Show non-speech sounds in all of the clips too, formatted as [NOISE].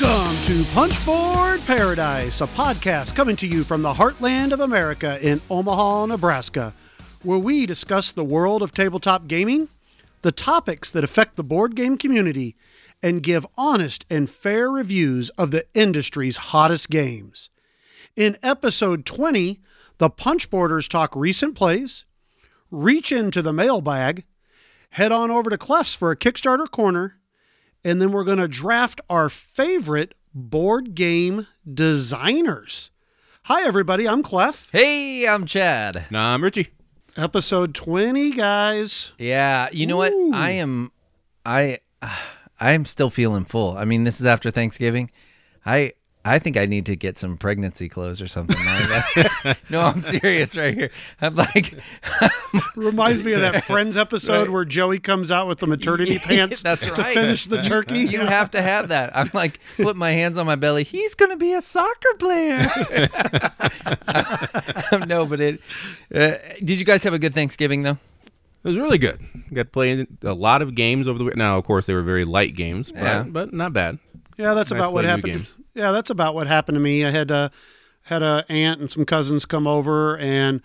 Welcome to Punchboard Paradise, a podcast coming to you from the heartland of America in Omaha, Nebraska, where we discuss the world of tabletop gaming, the topics that affect the board game community, and give honest and fair reviews of the industry's hottest games. In episode 20, the Punchboarders talk recent plays, reach into the mailbag, head on over to Clef's for a Kickstarter corner, and then we're going to draft our favorite board game designers. Hi, everybody. I'm Clef. Hey, I'm Chad. Nah, I'm Richie. Episode 20, guys. Yeah, you know Ooh. what? I am I I am still feeling full. I mean, this is after Thanksgiving. I I think I need to get some pregnancy clothes or something like that. [LAUGHS] no, I'm serious right here. I'm like [LAUGHS] Reminds me of that [LAUGHS] Friends episode where Joey comes out with the maternity pants That's to right. finish the turkey. you have to have that. I'm like put my hands on my belly. He's going to be a soccer player. no, but it uh, Did you guys have a good Thanksgiving though? It was really good. Got playing a lot of games over the week. Now, of course, they were very light games, but, Yeah. but not bad. Yeah, that's Nice about what play new happened. Yeah, that's about what happened to me. I had uh, had a aunt and some cousins come over, and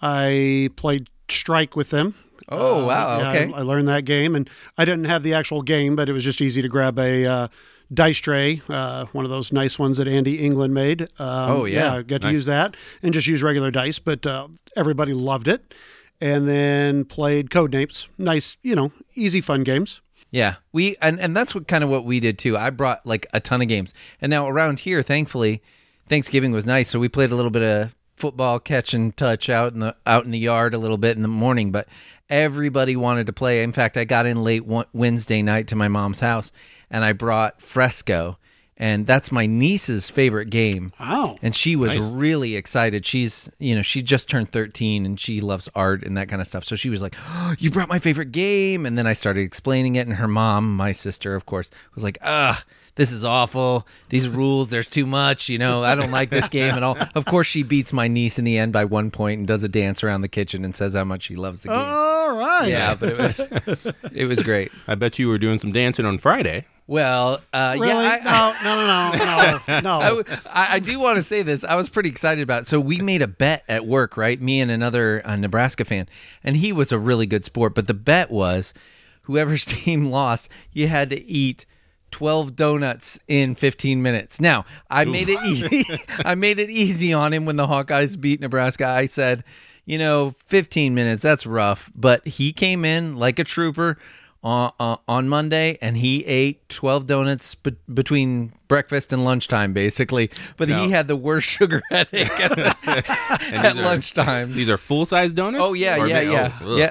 I played Strike with them. Oh, Uh, wow, yeah, okay. I, I learned that game, and I didn't have the actual game, but it was just easy to grab a uh, dice tray, uh, one of those nice ones that Andy England made. Um, Oh, yeah. I got to Nice. use that and just use regular dice, but uh, everybody loved it. And then played Code Names, Nice, you know, easy, fun games. Yeah, we and and that's what kind of what we did too. I brought like a ton of games, and now around here, thankfully, Thanksgiving was nice, so we played a little bit of football, catch and touch out in the out in the yard a little bit in the morning. But everybody wanted to play. In fact, I got in late Wednesday night to my mom's house, and I brought Fresco, and that's my niece's favorite game. Wow. And she was Nice. really excited. She's, you know, she just turned 13 and she loves art and that kind of stuff. So she was like, oh, You brought my favorite game. And then I started explaining it. And her mom, my sister, of course, was like, Ugh, this is awful. These rules, there's too much. You know, I don't like this game at all. [LAUGHS] Of course, she beats my niece in the end by one point and does a dance around the kitchen and says how much she loves the game. All right. yeah, but it was, [LAUGHS] it was great. I bet you were doing some dancing on Friday. Well, uh, Really? yeah, I, no, no, no, no, no, no. [LAUGHS] I, w- I- I do want to say this. I was pretty excited about it. So we made a bet at work, right? Me and another uh, Nebraska fan, and he was a really good sport. But the bet was, whoever's [LAUGHS] team lost, you had to eat. 12 donuts in 15 minutes. Now, I made it [LAUGHS] easy. I made it easy on him when the Hawkeyes beat Nebraska. I said, you know, 15 minutes, that's rough, but he came in like a trooper on uh, on Monday, and he ate twelve donuts be- between breakfast and lunchtime, basically. But he had the worst [LAUGHS] sugar headache at, [LAUGHS] at are- lunchtime. These are full size donuts. Oh yeah, Or yeah, ma- yeah, oh, yeah,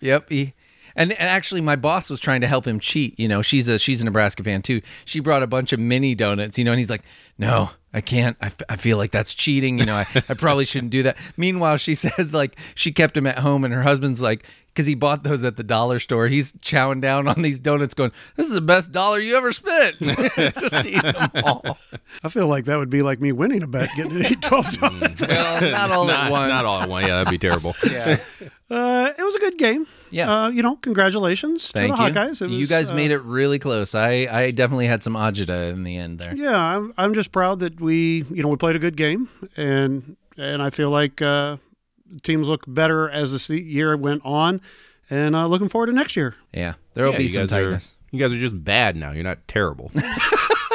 yep. He, and, and actually, my boss was trying to help him cheat. You know, she's a she's a Nebraska fan too. She brought a bunch of mini donuts. You know, and he's like, "No, I can't. I, f- I feel like that's cheating. You know, I, I probably shouldn't do that." [LAUGHS] Meanwhile, she says like she kept him at home, and her husband's like, because he bought those at the dollar store. He's chowing down on these donuts, going, "This is the best dollar you ever spent." [LAUGHS] Just eat them all. I feel like that would be like me winning a bet, getting to eat 12 [LAUGHS] donuts. Well, not all Not, at once. not all at once. Yeah, that'd be terrible. [LAUGHS] Yeah. Uh, it was a good game. Yeah. Uh, you know, congratulations Thank to you. the Hawkeyes. It you guys uh, made it really close. I, I definitely had some agita in the end there. Yeah, I'm, I'm just proud that we, you know, we played a good game, and and I feel like uh, teams look better as the year went on, and uh, looking forward to next year. Yeah, there'll Yeah, be some guys are- you guys are just bad now. You're not terrible. [LAUGHS]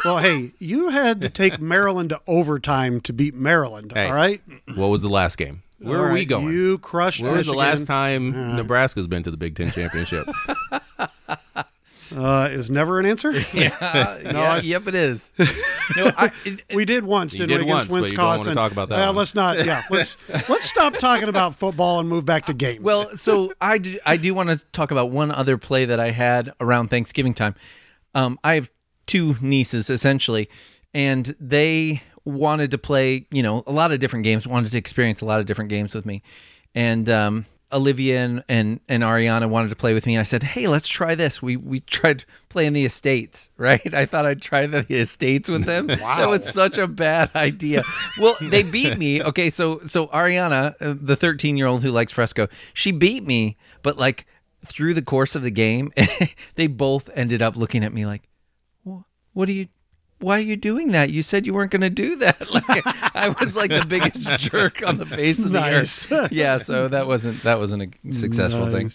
Well, hey, you had to take Maryland to overtime to beat Maryland. Hey. All right, what was the last game? Where All are we going? You crushed. Where was the last Michigan. time Nebraska's been to the Big Ten championship? [LAUGHS] Uh, is never an answer. [LAUGHS] Yeah, yeah, yep, it is. [LAUGHS] No, I, it- We did once, didn't did we, against once, but you don't wanna Wisconsin? talk about that Well, one. let's not. Yeah, [LAUGHS] let's let's stop talking about football and move back to games. well, so I do, I do want to talk about one other play that I had around Thanksgiving time. Um, I have two nieces essentially, and they wanted to play, you know, a lot of different games, wanted to experience a lot of different games with me. And um, Olivia and, and and Ariana wanted to play with me, and I said, "Hey, let's try this." We we tried playing the estates, [LAUGHS] right? I thought I'd try the estates with them. wow, [LAUGHS] that was such a bad idea. Well, they beat me. [LAUGHS] Okay, so so Ariana, uh, the thirteen year old who likes fresco, she beat me, but like through the course of the game, they both ended up looking at me like, "What are you?" Why are you doing that? You said you weren't going to do that. [LAUGHS] Like, I was like the biggest [LAUGHS] jerk on the face of Nice. the earth. [LAUGHS] Yeah, so that wasn't that wasn't a successful thing.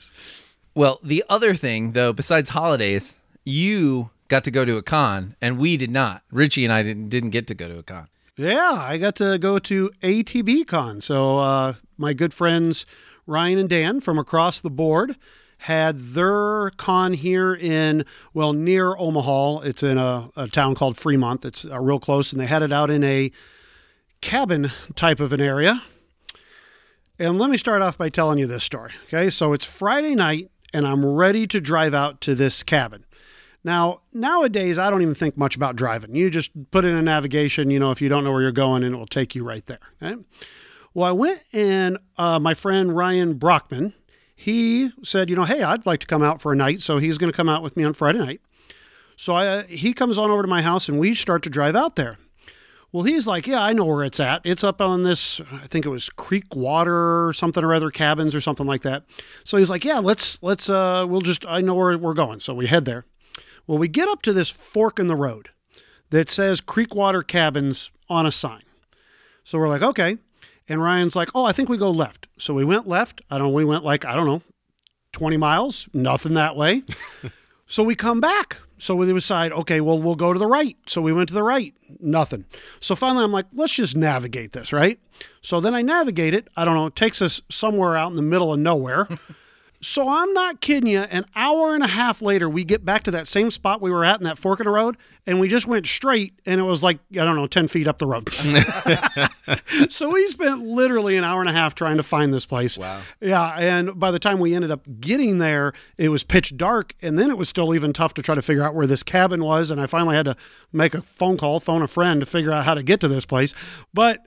Well, the other thing though, besides holidays, you got to go to a con, and we did not. Richie and I didn't didn't get to go to a con. Yeah, I got to go to ATB Con. So uh, my good friends Ryan and Dan from across the board had their con here in well near Omaha. It's in a, a town called Fremont. It's uh, real close, and they had it out in a cabin type of an area. And let me start off by telling you this story. Okay, so it's Friday night, and I'm ready to drive out to this cabin. Now, nowadays, I don't even think much about driving. You just put in a navigation, you know, if you don't know where you're going, and it will take you right there. Okay? Well, I went and uh, my friend Ryan Brockman, he said, you know, hey, I'd like to come out for a night. So he's going to come out with me on Friday night. So I, uh, he comes on over to my house and we start to drive out there. Well, he's like, yeah, I know where it's at. It's up on this, I think it was Creek Water or something or other cabins or something like that. So he's like, yeah, let's, let's, uh, we'll just, I know where we're going. So we head there. Well, we get up to this fork in the road that says Creek Water Cabins on a sign. So we're like, okay. And Ryan's like, oh, I think we go left. So we went left. I don't know, we went like, I don't know, 20 miles, nothing that way. [LAUGHS] so we come back. So we decide, okay, well, we'll go to the right. So we went to the right, nothing. So finally, I'm like, let's just navigate this, right? So then I navigate it. I don't know, it takes us somewhere out in the middle of nowhere. [LAUGHS] So I'm not kidding you. An hour and a half later, we get back to that same spot we were at in that fork in the road, and we just went straight, and it was like I don't know, ten feet up the road. [LAUGHS] [LAUGHS] so we spent literally an hour and a half trying to find this place. Wow. Yeah, and by the time we ended up getting there, it was pitch dark, and then it was still even tough to try to figure out where this cabin was. And I finally had to make a phone call, phone a friend to figure out how to get to this place. But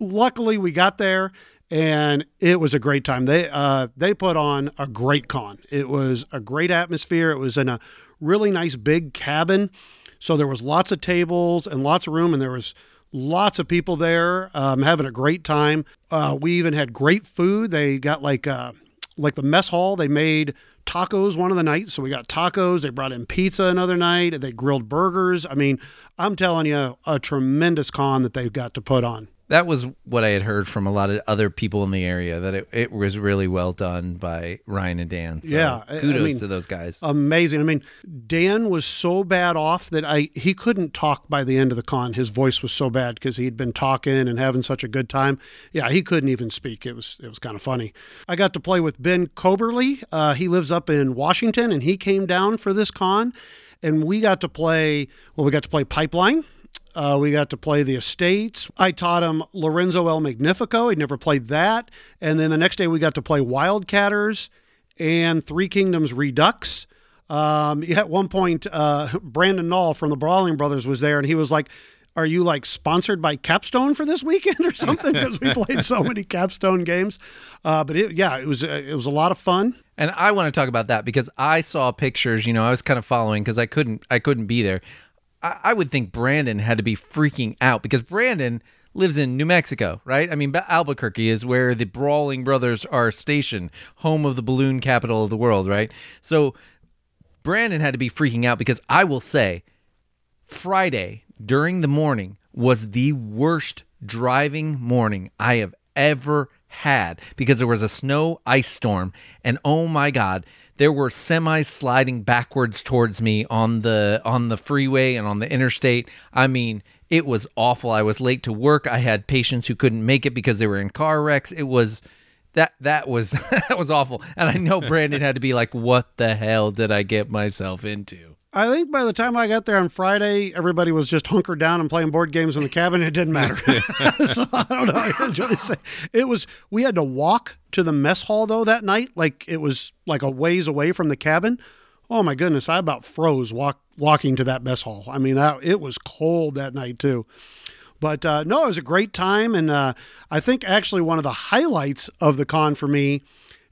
luckily, we got there and it was a great time. They uh, they put on a great con. It was a great atmosphere. It was in a really nice big cabin, so there was lots of tables and lots of room, and there was lots of people there um, having a great time. Uh, we even had great food. They got like uh, like the mess hall. They made tacos one of the nights, so we got tacos. They brought in pizza another night. They grilled burgers. I mean, I'm telling you, a tremendous con that they've got to put on. That was what I had heard from a lot of other people in the area that it, it was really well done by Ryan and Dan. So Yeah, I- I kudos mean- to those guys. amazing. I mean, Dan was so bad off that I he couldn't talk by the end of the con. His voice was so bad because he'd been talking and having such a good time. Yeah, he couldn't even speak. It was it was kind of funny. I got to play with Ben Coberly. Uh, he lives up in Washington, and he came down for this con, and we got to play. Well, we got to play Pipeline. Uh, we got to play the Estates. I taught him Lorenzo il Magnifico. He'd never played that. And then the next day we got to play Wildcatters and Three Kingdoms Redux. Um, [LAUGHS] at one point, uh, Brandon Knoll from the Brawling Brothers was there, and he was like, "Are you like sponsored by Capstone for this weekend or [LAUGHS] something?" Because we played so [LAUGHS] many Capstone games. Uh, but it, yeah, it was uh, it was a lot of fun. And I want to talk about that because I saw pictures. You know, I was kind of following because I couldn't I couldn't be there. I, I would think Brandon had to be freaking out because Brandon lives in New Mexico, right? I mean, Albuquerque is where the Brawling Brothers are stationed, home of the balloon capital of the world, right? So Brandon had to be freaking out because I will say Friday during the morning was the worst driving morning I have ever had because there was a snow ice storm and oh my god there were semis sliding backwards towards me on the on the freeway and on the interstate. I mean it was awful. I was late to work. I had patients who couldn't make it because they were in car wrecks. It was that that was [LAUGHS] that was awful. And i know brandon had to be like what the hell did i get myself into I think by the time I got there on Friday, everybody was just hunkered down and playing board games in the cabin. It didn't matter. [LAUGHS] [LAUGHS] so I don't know. I really say. It was. We had to walk to the mess hall though that night. Like it was like a ways away from the cabin. Oh my goodness! I about froze walk walking to that mess hall. I mean, that, it was cold that night too. But uh, no, it was a great time, and uh, I think actually one of the highlights of the con for me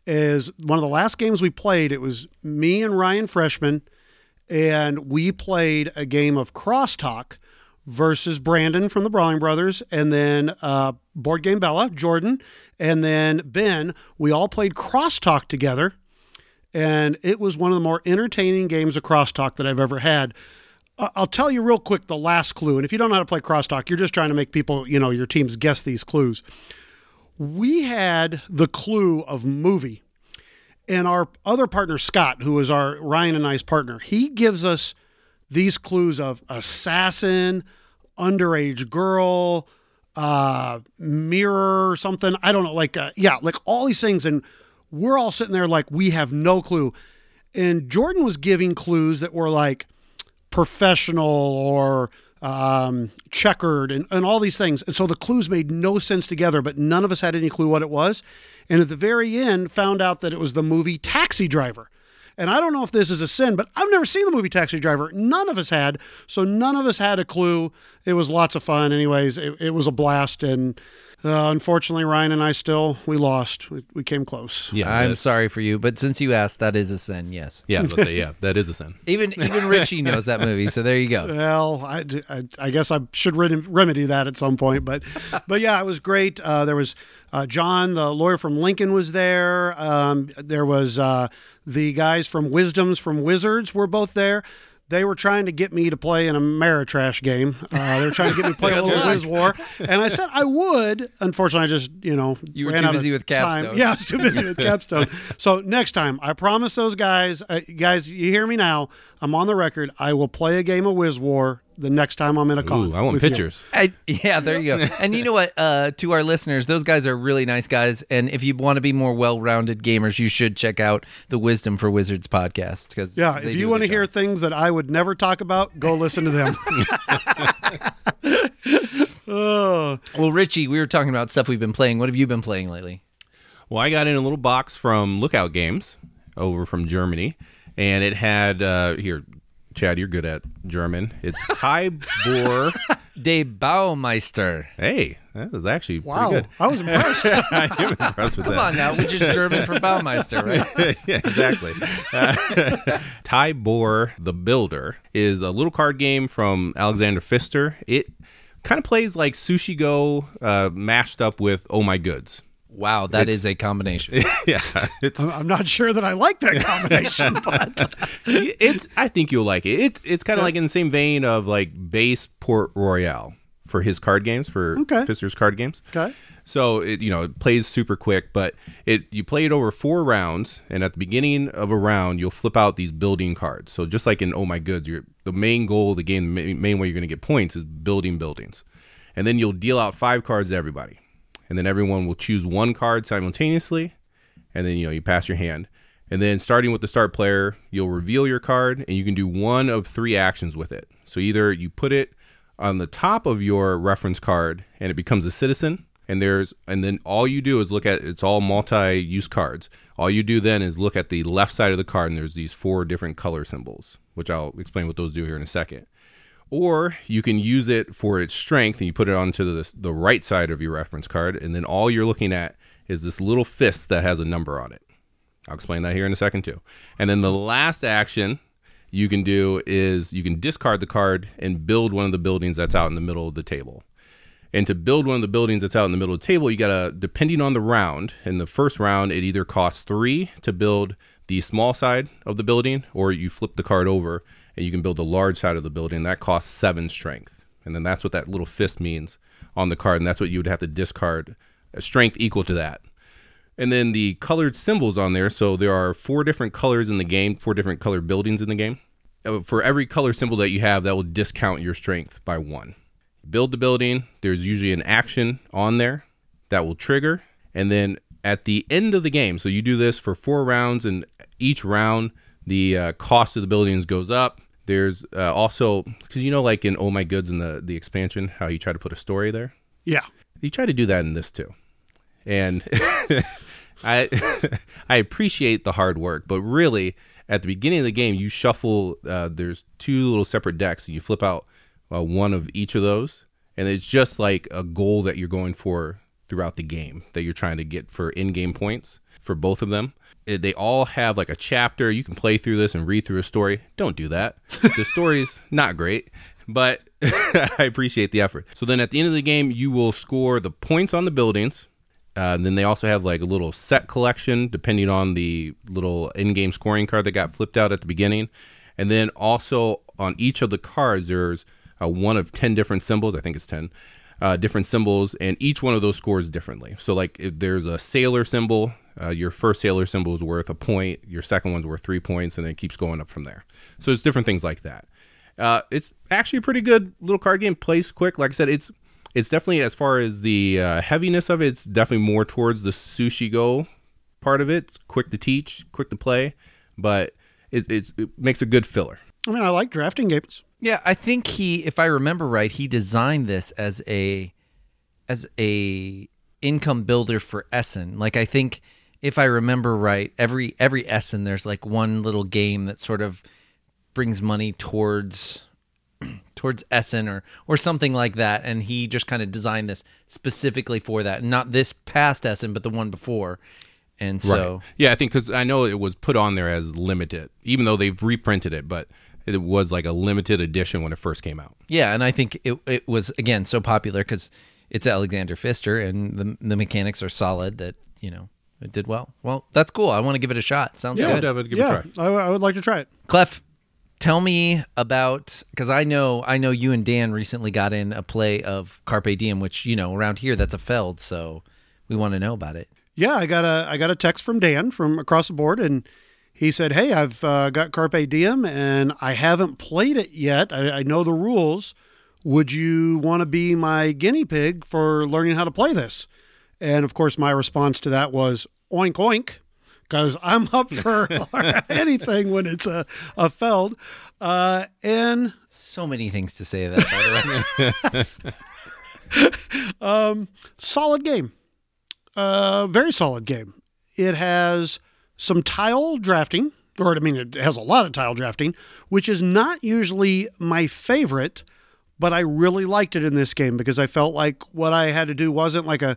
is one of the last games we played. It was me and Ryan Freshman and we played a game of crosstalk versus Brandon from the Brawling Brothers, and then uh, Board Game Bella, Jordan, and then Ben. We all played crosstalk together, and it was one of the more entertaining games of crosstalk that I've ever had. I'll tell you real quick the last clue. And if you don't know how to play crosstalk, you're just trying to make people, you know, your teams guess these clues. We had the clue of movie. And our other partner, Scott, who is our Ryan and I's partner, he gives us these clues of assassin, underage girl, uh, mirror, something. I don't know, like, uh, yeah, like all these things. And we're all sitting there like, we have no clue. And Jordan was giving clues that were like professional or um, checkered and, and all these things. And so the clues made no sense together, but none of us had any clue what it was. And at the very end, found out that it was the movie Taxi Driver. And I don't know if this is a sin, but I've never seen the movie Taxi Driver. None of us had. So none of us had a clue. It was lots of fun. Anyways, it, it was a blast. And uh, unfortunately, Ryan and I still, we lost. We, we came close. Yeah, I'm that- sorry for you, but since you asked, that is a sin. Yes. yeah, let's say yeah, that is a sin. [LAUGHS] Even even Richie [LAUGHS] knows that movie, so there you go. Well, I, I, I guess I should rem- remedy that at some point, but [LAUGHS] but yeah, it was great. Uh, there was uh, John, the lawyer from Lincoln, was there. Um, there was uh, the guys from Wisdoms from Wizards were both there. They were trying to get me to play in a Ameritrash game. Uh, they were trying to get me to play [LAUGHS] a little Wiz War, and I said I would. Unfortunately, I just you know You were ran too out busy with time. Capstone. [LAUGHS] Yeah, I was too busy with [LAUGHS] Capstone. So next time, I promise those guys, uh, guys, you hear me now. I'm on the record. I will play a game of Wiz War the next time I'm in a con. Ooh, I want pictures. I, yeah, there you go. [LAUGHS] And you know what? Uh, to our listeners, those guys are really nice guys. And if you want to be more well-rounded gamers, you should check out the Wisdom for Wizards podcast. Because Yeah, if you want to hear things that I would never talk about, go listen to them. [LAUGHS] oh, well, Richie, we were talking about stuff we've been playing. What have you been playing lately? Well, I got in a little box from Lookout Games over from Germany, and it had uh, here, Chad, you're good at German. It's [LAUGHS] Tybor. der Baumeister. hey, that was actually wow. pretty I was impressed. good. I am impressed with Come that. on now, which is German for Baumeister, right? [LAUGHS] yeah, exactly. Uh, [LAUGHS] Tybor the Builder is a little card game from Alexander Pfister. It kind of plays like Sushi Go uh, mashed up with Oh My Goods. Wow, that is a combination. [LAUGHS] yeah, it's I'm not sure that I like that [LAUGHS] combination, but [LAUGHS] it's. I think you'll like it. It's it's kind of like in the same vein of like base Port Royal for his card games for Okay. Pfister's card games. okay. So it you know it plays super quick, but it you play it over four rounds, and at the beginning of a round you'll flip out these building cards. So just like in Oh My Goods, your the main goal of the game, the main way you're going to get points is building buildings, and then you'll deal out five cards to everybody, and then everyone will choose one card simultaneously, and then you know you pass your hand, and then starting with the start player, you'll reveal your card, and you can do one of three actions with it. So either you put it on the top of your reference card, and it becomes a citizen and there's and then all you do is look at it's all multi-use cards. All you do then is look at the left side of the card and there's these four different color symbols which i'll explain what those do here in a second or you can use it for its strength and you put it onto the, the right side of your reference card and then all you're looking at is this little fist that has a number on it. I'll explain that here in a second too. And then the last action you can do is you can discard the card and build one of the buildings that's out in the middle of the table. And to build one of the buildings that's out in the middle of the table, you gotta, depending on the round, in the first round, it either costs three to build the small side of the building, or you flip the card over and you can build the large side of the building. That costs seven strength. And then that's what that little fist means on the card, and that's what you would have to discard a strength equal to that. And then the colored symbols on there. So there are four different colors in the game, four different colored buildings in the game. Uh, For every color symbol that you have, that will discount your strength by one build the building. There's usually an action on there that will trigger. And then at the end of the game, so you do this for four rounds, and each round, the uh, cost of the buildings goes up. There's uh, also, because you know, like in Oh My Goods in the, the expansion, how you try to put a story there? Yeah. You try to do that in this too. And [LAUGHS] I [LAUGHS] I appreciate the hard work, but really at the beginning of the game, you shuffle. Uh, there's two little separate decks, and you flip out uh, one of each of those, and it's just like a goal that you're going for throughout the game that you're trying to get for in-game points for both of them. They all have like a chapter. You can play through this and read through a story. Don't do that. [LAUGHS] The story's not great, but [LAUGHS] I appreciate the effort. So then at the end of the game, you will score the points on the buildings. Uh, then they also have like a little set collection depending on the little in-game scoring card that got flipped out at the beginning. And then also on each of the cards there's uh, one of 10 different symbols. I think it's 10 uh, different symbols, and each one of those scores differently. So, like, if there's a sailor symbol, uh, your first sailor symbol is worth a point, your second one's worth three points, and then it keeps going up from there. So, it's different things like that. Uh, it's actually a pretty good little card game. Plays quick. Like I said, it's it's definitely as far as the uh, heaviness of it, it's definitely more towards the sushi go part of it. It's quick to teach, quick to play, but it, it makes a good filler. I mean, I like drafting games. Yeah, I think he, if I remember right, he designed this as a as a income builder for Essen. Like I think if I remember right, every every Essen there's like one little game that sort of brings money towards [CLEARS THROAT] towards Essen or or something like that and he just kind of designed this specifically for that. Not this past Essen but the one before. And so Right. Yeah, I think because I know it was put on there as limited, even though they've reprinted it, but it was like a limited edition when it first came out. Yeah, and I think it it was again so popular because it's Alexander Pfister and the the mechanics are solid that you know it did well. Well, that's cool. I want to give it a shot. Sounds Yeah, good. Dev, give it a try. I, I would like to try it. Clef, tell me about because I know I know you and Dan recently got in a play of Carpe Diem, which you know around here that's a Feld, so we want to know about it. Yeah, I got a I got a text from Dan from across the board, and he said, "Hey, I've uh, got Carpe Diem, and I haven't played it yet. I, I know the rules. Would you want to be my guinea pig for learning how to play this?" And of course, my response to that was oink oink, because I'm up [LAUGHS] for anything when it's a a feld. Uh, and So many things to say to that, by the way. solid game. Uh, very solid game. It has some tile drafting, or I mean, it has a lot of tile drafting, which is not usually my favorite, but I really liked it in this game because I felt like what I had to do wasn't like a,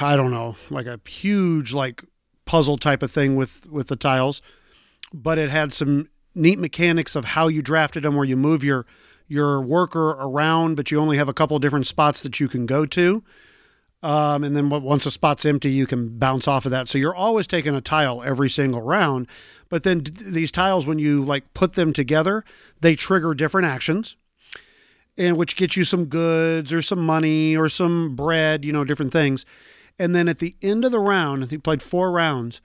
I don't know, like a huge like puzzle type of thing with with the tiles, but it had some neat mechanics of how you drafted them, where you move your your worker around, but you only have a couple of different spots that you can go to. Um, and then once a spot's empty, you can bounce off of that. So you're always taking a tile every single round. But then d- these tiles, when you like put them together, they trigger different actions, and which gets you some goods or some money or some bread, you know, different things. And then at the end of the round, I think played four rounds,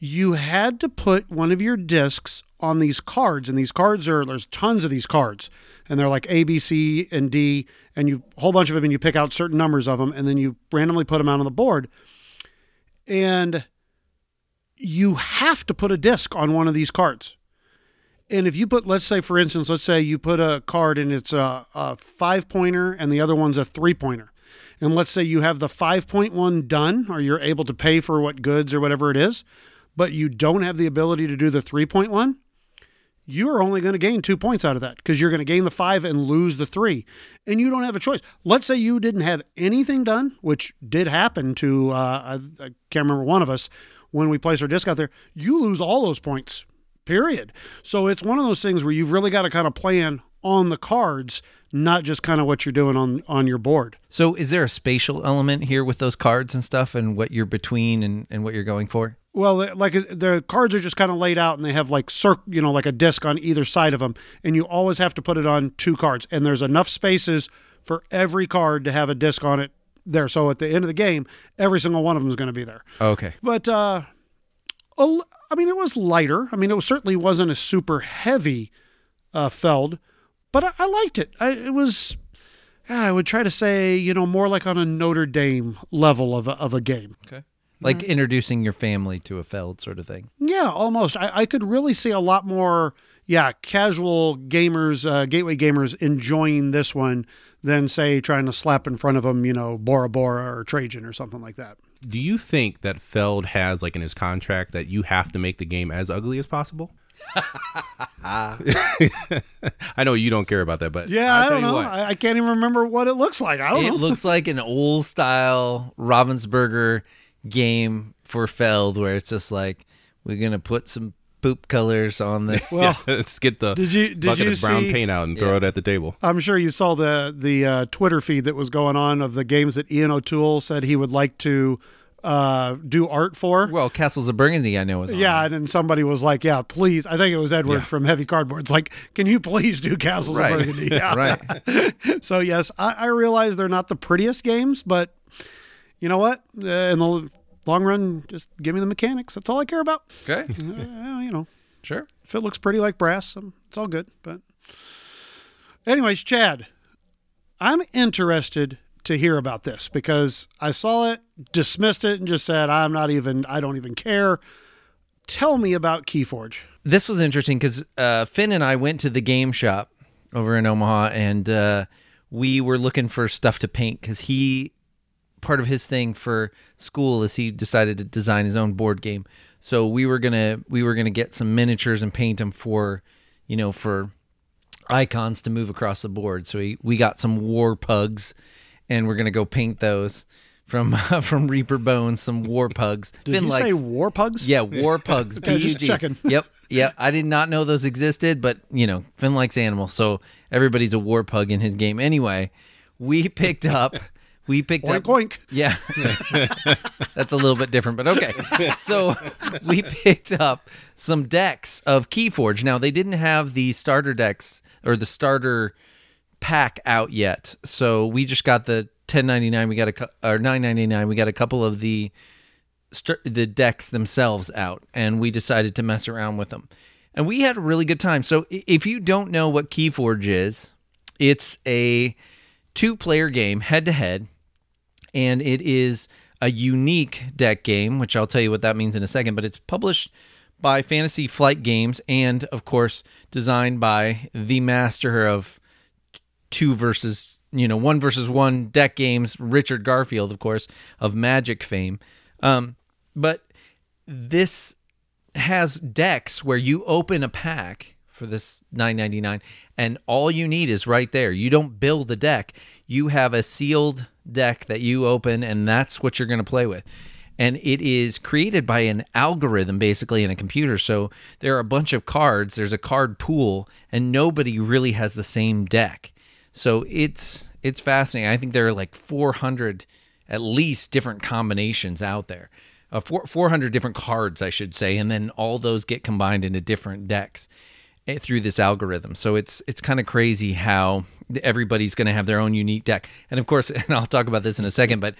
you had to put one of your discs on these cards and these cards are there's tons of these cards and they're like a b c and d and you a whole bunch of them and you pick out certain numbers of them and then you randomly put them out on the board and you have to put a disc on one of these cards and if you put let's say for instance let's say you put a card and it's a, a five pointer and the other one's a three pointer and let's say you have the 5.1 done or you're able to pay for what goods or whatever it is but you don't have the ability to do the 3.1 you are only going to gain two points out of that because you're going to gain the five and lose the three. And you don't have a choice. Let's say you didn't have anything done which did happen to uh, I, I can't remember one of us when we placed our disc out there you lose all those points period so it's one of those things where you've really got to kind of plan on the cards not just kind of what you're doing on on your board So, is there a spatial element here with those cards and stuff, and what you're between and, and what you're going for? Well, like the cards are just kind of laid out, and they have like circ, you know, like a disc on either side of them, and you always have to put it on two cards, and there's enough spaces for every card to have a disc on it there. So at the end of the game, every single one of them is going to be there. Okay. But uh, I mean, it was lighter. I mean, it was, certainly wasn't a super heavy uh, Feld, but I, I liked it. I, it was. God, I would try to say, you know, more like on a Notre Dame level of a, of a game. Okay. Like introducing your family to a Feld sort of thing. Yeah, almost. I, I could really see a lot more, yeah, casual gamers, uh, gateway gamers enjoying this one than, say, trying to slap in front of them, you know, Bora Bora or Trajan or something like that. Do you think that Feld has like in his contract that you have to make the game as ugly as possible? [LAUGHS] I know you don't care about that, but Yeah, I'll I don't know. what. I, I can't even remember what it looks like. I don't It know. looks like an old style Ravensburger game for Feld where it's just like we're gonna put some poop colors on this. [LAUGHS] well, yeah, let's get the Did you- did bucket you of brown see- paint out and throw Yeah. it at the table. I'm sure you saw the the uh, Twitter feed that was going on of the games that Ian O'Toole said he would like to uh, do art for. Well, Castles of Burgundy, I know is on yeah, there. and then somebody was like, "Yeah, please." I think it was Edward Yeah. from Heavy Cardboard's like, "Can you please do Castles Right. of Burgundy?" [LAUGHS] Yeah. right. [LAUGHS] so yes, I, I realize they're not the prettiest games, but you know what? Uh, in the long run, just give me the mechanics. That's all I care about. Okay, Uh, you know, sure. if it looks pretty like brass, um, it's all good. But, anyways, Chad, I'm interested to hear about this because I saw it, dismissed it, and just said, "I'm not even. I don't even care." Tell me about Keyforge. This was interesting because uh, Finn and I went to the game shop over in Omaha, and uh, we were looking for stuff to paint because he part of his thing for school is he decided to design his own board game. So we were gonna we were gonna get some miniatures and paint them for, you know, for icons to move across the board. So we, we got some war pugs, and we're gonna go paint those from [LAUGHS] from Reaper Bones. Some war pugs. [LAUGHS] Did you say war pugs? Yeah, war pugs. [LAUGHS] Okay, just checking. Yep, yep. I did not know those existed, but you know, Finn likes animals, so everybody's a war pug in his game. Anyway, we picked up. We picked Oink up. oink. Yeah, [LAUGHS] that's a little bit different, but okay. So [LAUGHS] we picked up some decks of Keyforge. Now they didn't have the starter decks or the starter pack out yet, so we just got the 10.99. We got a or 9.99. We got a couple of the the decks themselves out, and we decided to mess around with them, and we had a really good time. So if you don't know what Keyforge is, it's a two-player game, head to head and it is a unique deck game, which I'll tell you what that means in a second. But it's published by Fantasy Flight Games, and of course, designed by the master of two versus you know one versus one deck games, Richard Garfield, of course, of Magic fame. Um, but this has decks where you open a pack for this 9.99 and all you need is right there you don't build a deck you have a sealed deck that you open and that's what you're going to play with. And it is created by an algorithm basically in a computer. So there are a bunch of cards. There's a card pool and nobody really has the same deck. So it's it's fascinating. I think there are like 400 at least different combinations out there. Uh, four, 400 different cards, I should say, and then all those get combined into different decks through this algorithm. So it's it's kind of crazy how everybody's going to have their own unique deck, and of course, [LAUGHS] and I'll talk about this in a second, but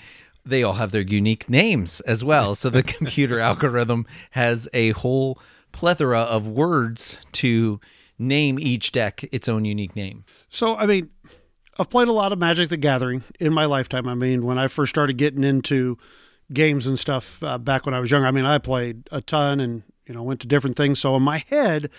they all have their unique names as well. So the [LAUGHS] computer algorithm has a whole plethora of words to name each deck its own unique name. So, I mean, I've played a lot of Magic the Gathering in my lifetime. I mean, when I first started getting into games and stuff uh, back when I was young, I mean, I played a ton and, you know, went to different things. So, in my head,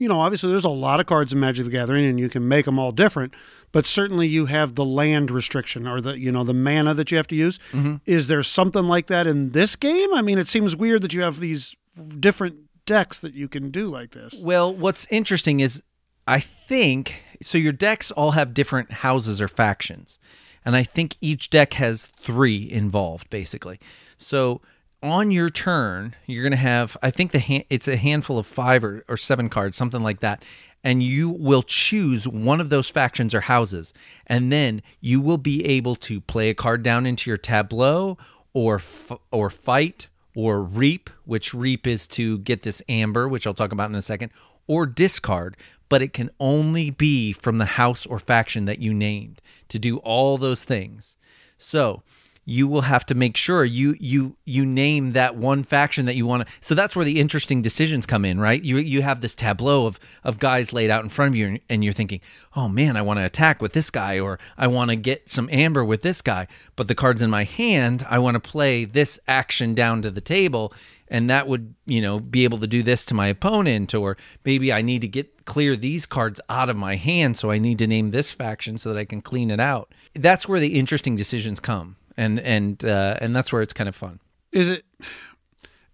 you know, obviously there's a lot of cards in Magic the Gathering and you can make them all different, but certainly you have the land restriction or the, you know, the mana that you have to use. Mm-hmm. Is there something like that in this game? I mean, it seems weird that you have these different decks that you can do like this. Well, what's interesting is I think so your decks all have different houses or factions. And I think each deck has 3 involved basically. So on your turn, you're going to have I think the it's a handful of 5 or, or 7 cards, something like that. And you will choose one of those factions or houses, and then you will be able to play a card down into your tableau, or f- or fight, or reap, which reap is to get this amber, which I'll talk about in a second, or discard, but it can only be from the house or faction that you named to do all those things. So you will have to make sure you you you name that one faction that you want to so that's where the interesting decisions come in right? You you have this tableau of of guys laid out in front of you and, and you're thinking oh man i want to attack with this guy or i want to get some amber with this guy. But the cards in my hand i want to play this action down to the table and that would you know be able to do this to my opponent or maybe i need to get clear these cards out of my hand so i need to name this faction so that i can clean it out. That's where the interesting decisions come and and uh, and that's where it's kind of fun Is it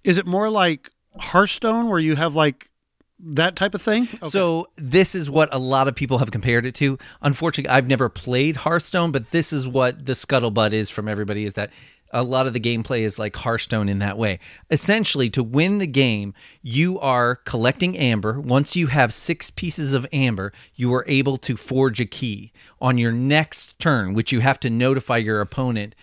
is it more like Hearthstone where you have like that type of thing? Okay. So this is what a lot of people have compared it to. Unfortunately, I've never played Hearthstone, but this is what the scuttlebutt is from everybody is that a lot of the gameplay is like Hearthstone in that way. Essentially, to win the game, you are collecting amber. Once you have six pieces of amber, you are able to forge a key on your next turn, which you have to notify your opponent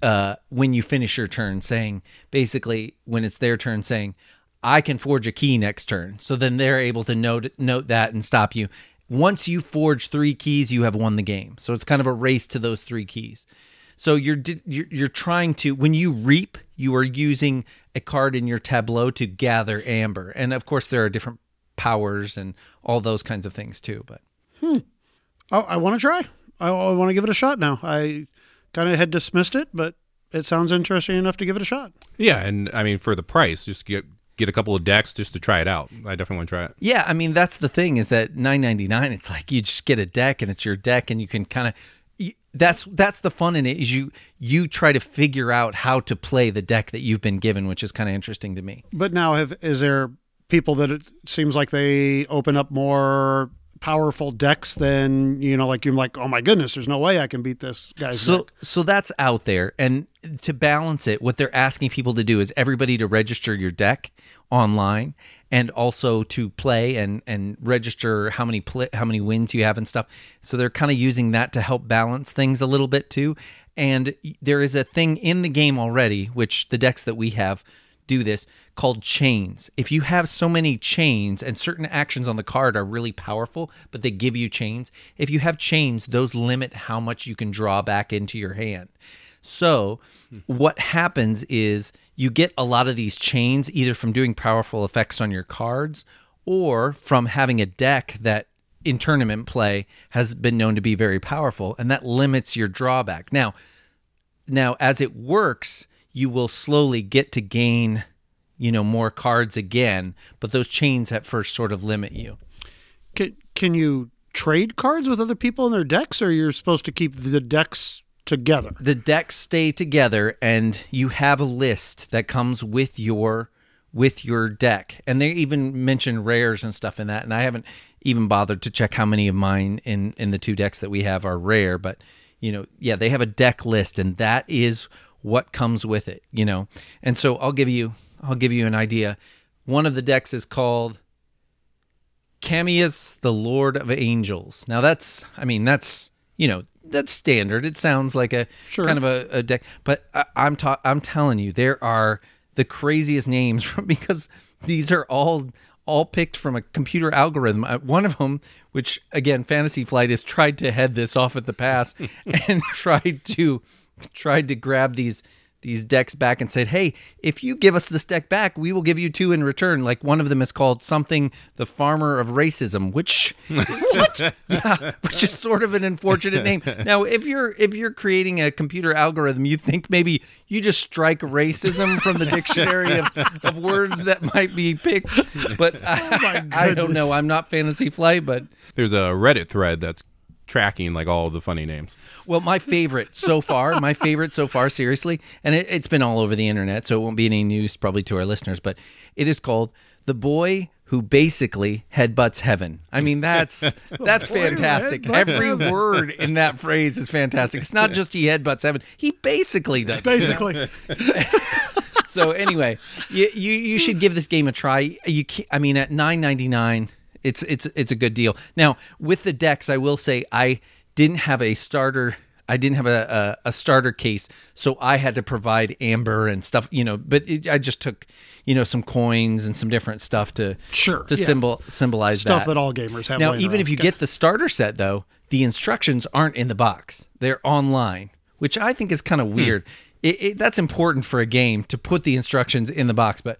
uh, when you finish your turn, saying basically when it's their turn, saying I can forge a key next turn. So then they're able to note note that and stop you. Once you forge three keys, you have won the game. So it's kind of a race to those three keys. So you're you're, you're trying to when you reap, you are using a card in your tableau to gather amber, and of course there are different powers and all those kinds of things too. But Oh, I want to try. I, I want to give it a shot now. I kind of had dismissed it, but it sounds interesting enough to give it a shot. Yeah, and I mean for the price, just get get a couple of decks just to try it out. I definitely want to try it. Yeah, I mean that's the thing is that 9.99 it's like you just get a deck and it's your deck and you can kind of that's that's the fun in it is you you try to figure out how to play the deck that you've been given, which is kind of interesting to me. But now, have is there people that it seems like they open up more powerful decks than you know? Like you're like, oh my goodness, there's no way I can beat this guy's So deck. so that's out there and to balance it what they're asking people to do is everybody to register your deck online and also to play and and register how many play, how many wins you have and stuff. So they're kind of using that to help balance things a little bit too. And there is a thing in the game already which the decks that we have do this called chains. If you have so many chains and certain actions on the card are really powerful, but they give you chains, if you have chains, those limit how much you can draw back into your hand. So, what happens is you get a lot of these chains either from doing powerful effects on your cards or from having a deck that in tournament play has been known to be very powerful and that limits your drawback. Now, now as it works, you will slowly get to gain, you know, more cards again, but those chains at first sort of limit you. Can can you trade cards with other people in their decks, or you're supposed to keep the decks together? the decks stay together and you have a list that comes with your with your deck and they even mention rares and stuff in that and i haven't even bothered to check how many of mine in in the two decks that we have are rare but you know yeah they have a deck list and that is what comes with it you know and so i'll give you i'll give you an idea one of the decks is called Camius, the Lord of Angels. Now that's, I mean, that's you know that's standard. It sounds like a Sure. kind of a, a deck, but I, I'm ta- I'm telling you, there are the craziest names [LAUGHS] because these are all all picked from a computer algorithm. Uh, One of them, which again, Fantasy Flight has tried to head this off at the pass [LAUGHS] and tried to tried to grab these these decks back and said, "Hey, if you give us this deck back, we will give you two in return." Like one of them is called something the farmer of racism, which [LAUGHS] yeah, which is sort of an unfortunate name. Now, if you're if you're creating a computer algorithm, you think maybe you just strike racism from the dictionary of, of words that might be picked. But I, oh I don't know. I'm not Fantasy Flight, but There's a Reddit thread that's tracking like all of the funny names. Well, my favorite so far, my [LAUGHS] favorite so far, seriously, and it, it's been all over the internet, so it won't be any news probably to our listeners, but it is called "The Boy Who Basically Headbutts Heaven." I mean, that's [LAUGHS] that's fantastic. Every heaven. word in that phrase is fantastic. It's not just he headbutts heaven; he basically does. it. Basically, [LAUGHS] So anyway, you, you you should give this game a try. You can I mean, at nine ninety nine, it's it's it's a good deal. Now with the decks, I will say I didn't have a starter. I didn't have a, a, a starter case, so I had to provide amber and stuff, you know. But it, I just took, you know, some coins and some different stuff to Sure, to yeah. symbol symbolize that. stuff that. that all gamers have. Now, even around. if you Okay. get the starter set, though, the instructions aren't in the box; they're online, which I think is kind of hmm. weird. It, it, that's important for a game to put the instructions in the box, but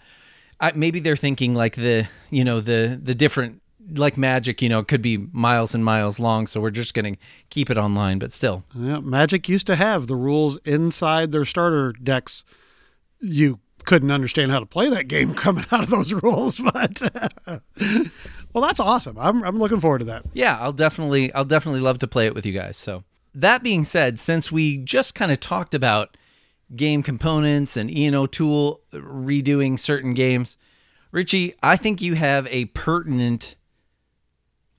I, maybe they're thinking like the you know the the different like magic, you know, could be miles and miles long, so we're just going to keep it online. But still, Yeah, Magic used to have the rules inside their starter decks. You couldn't understand how to play that game [LAUGHS] coming out of those rules, [LAUGHS] but well, that's awesome. I'm I'm looking forward to that. yeah, I'll definitely I'll definitely love to play it with you guys. So that being said, since we just kind of talked about game components and Ian O'Toole uh, redoing certain games, Richie, I think you have a pertinent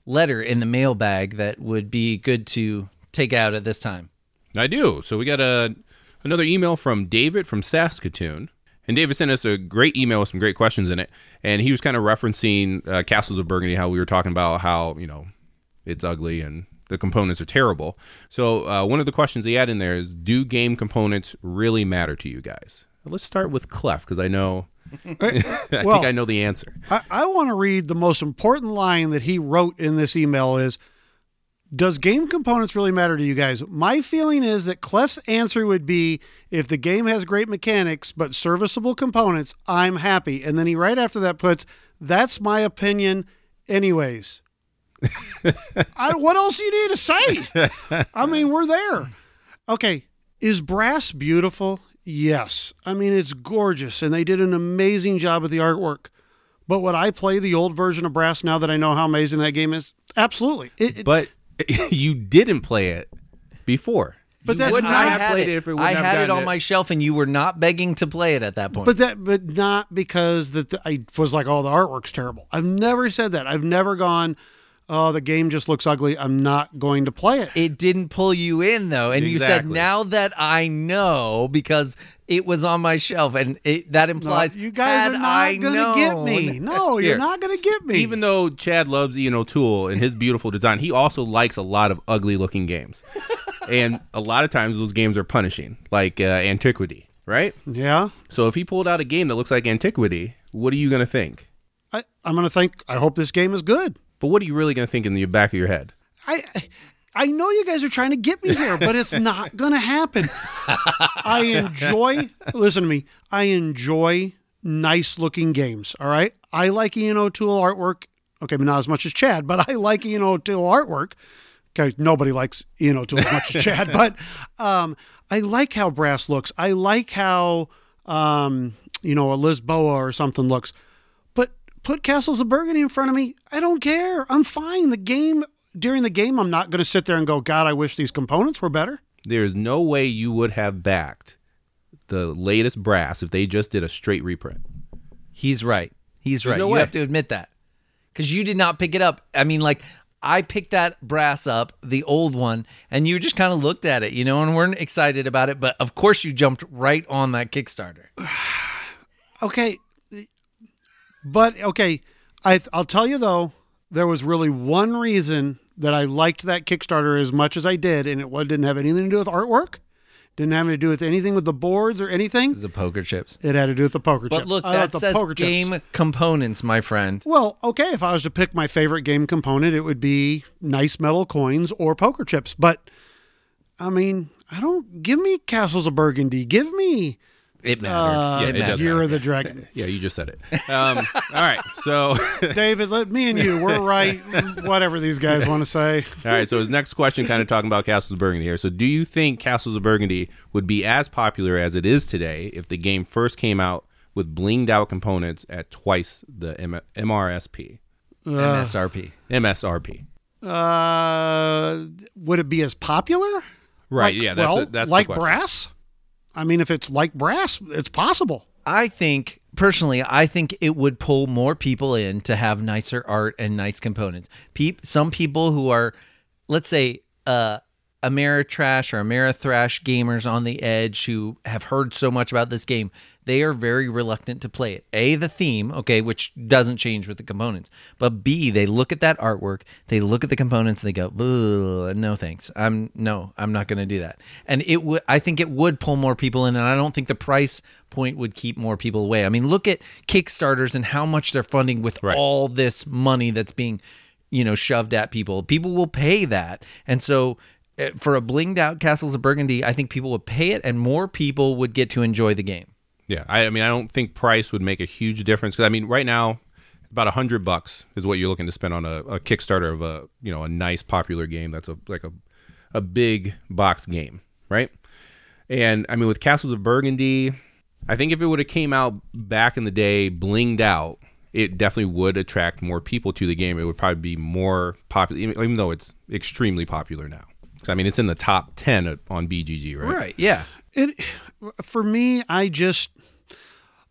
letter in the mailbag that would be good to take out at this time. I do. So we got a another email from David from Saskatoon. And David sent us a great email with some great questions in it. And he was kind of referencing uh, Castles of Burgundy, how we were talking about how, you know, it's ugly and the components are terrible. So uh, one of the questions he had in there is, do game components really matter to you guys? Let's start with Clef because I know. Uh, [LAUGHS] I well- think I know the answer. I, I want to read the most important line that he wrote in this email is Does game components really matter to you guys? My feeling is that Clef's answer would be if the game has great mechanics but serviceable components, I'm happy. And then he right after that puts, That's my opinion, anyways. [LAUGHS] I, what else do you need to say? I mean, we're there. Okay. Is brass beautiful? Yes. I mean, it's gorgeous, and they did an amazing job with the artwork. But would I play the old version of brass now that I know how amazing that game is? Absolutely. It, it- But [LAUGHS] you didn't play it before. But You that's would not- not I had played it. it if it I had it gotten on my shelf, and you were not begging to play it at that point. but that, but not because that the, I was like, oh, the artwork's terrible. I've never said that. I've never gone, oh, the game just looks ugly. I'm not going to play it. it didn't pull you in though, and you said, "Now that I know," because it was on my shelf, and it, that No, implies you guys had are I not going to get me. No, [LAUGHS] you're not going to get me. Even though Chad loves Ian O'Toole and his beautiful design, he also likes a lot of ugly looking games. [LAUGHS] and a lot of times those games are punishing, like uh, Antiquity, right? yeah. So if he pulled out a game that looks like Antiquity, what are you going to think? I, I'm going to think, I hope this game is good. But what are you really going to think in the back of your head? I I know you guys are trying to get me here, but it's not going to happen. I enjoy listen to me. I enjoy nice looking games, all right? I like Ian O'Toole artwork. Okay, but not as much as Chad, but I like Ian O'Toole artwork. Okay, nobody likes Ian O'Toole as much as Chad, but um, I like how brass looks. I like how um, you know, a Lisboa or something looks. But put Castles of Burgundy in front of me. I don't care. I'm fine. The game during the game, I'm not going to sit there and go, God, I wish these components were better. There's no way you would have backed the latest brass if they just did a straight reprint. He's right. He's right. no you way. have to admit that because you did not pick it up. I mean, like I picked that brass up, the old one, and you just kind of looked at it, you know, and weren't excited about it. But of course, you jumped right on that Kickstarter. [SIGHS] Okay, but okay, I I'll tell you though, there was really one reason that I liked that Kickstarter as much as I did, and it didn't have anything to do with artwork, didn't have anything to do with anything with the boards or anything. The poker chips. It had to do with the poker But chips. look, I that like the says poker chips. game components, my friend. Well, okay, if I was to pick my favorite game component, it would be nice metal coins or poker chips. But I mean, I don't give me Castles of Burgundy. Give me It mattered. uh, Yeah, it it mattered. Year matter. of the Dragon. [LAUGHS] Yeah, you just said it. Um, all right, so [LAUGHS] David, let me and you, we're right. Whatever these guys want to say. All right, so his next question kind of talking about Castles of Burgundy here. So, do you think Castles of Burgundy would be as popular as it is today if the game first came out with blinged out components at twice the M- MRSP, MSRP. MSRP? Uh, would it be as popular? Right. Like- yeah. That's well, a, that's like the brass. I mean, if it's like brass, it's possible. I think personally, I think it would pull more people in to have nicer art and nice components. Peop, some people who are, let's say, uh, Ameritrash or Amerithrash gamers on the edge who have heard so much about this game, they are very reluctant to play it. A, the theme, okay, which doesn't change with the components, but B, they look at that artwork, they look at the components, and they go, no thanks. I'm no, I'm not going to do that. And it would, I think it would pull more people in, and I don't think the price point would keep more people away. I mean, look at Kickstarters and how much they're funding with Right. all this money that's being, you know, shoved at people. People will pay that, and so. Uh, For a blinged out Castles of Burgundy, I think people would pay it, and more people would get to enjoy the game. Yeah. I, I mean, I don't think price would make a huge difference because I mean, right now, about a hundred bucks is what you're looking to spend on a, a Kickstarter of a you know a nice popular game that's a like a a big box game, right? And I mean, with Castles of Burgundy, I think if it would have came out back in the day, blinged out, it definitely would attract more people to the game. It would probably be more popular, even, even though it's extremely popular now. 'Cause, I mean, it's in the top ten on BGG, right? Right. Yeah. It for me, I just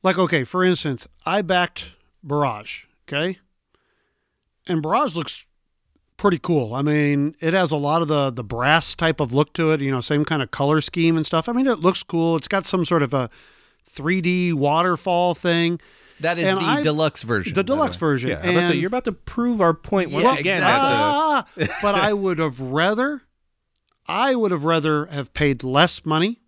like okay. For instance, I backed Barrage. Okay, and Barrage looks pretty cool. I mean, it has a lot of the the brass type of look to it. You know, same kind of color scheme and stuff. I mean, it looks cool. It's got some sort of a 3D waterfall thing. That is And the I- deluxe version. the deluxe way. version. Yeah, I about say, you're about to prove our point once Yeah, again. exactly. At [LAUGHS] Ah, but I would have rather, I would have rather have paid less money.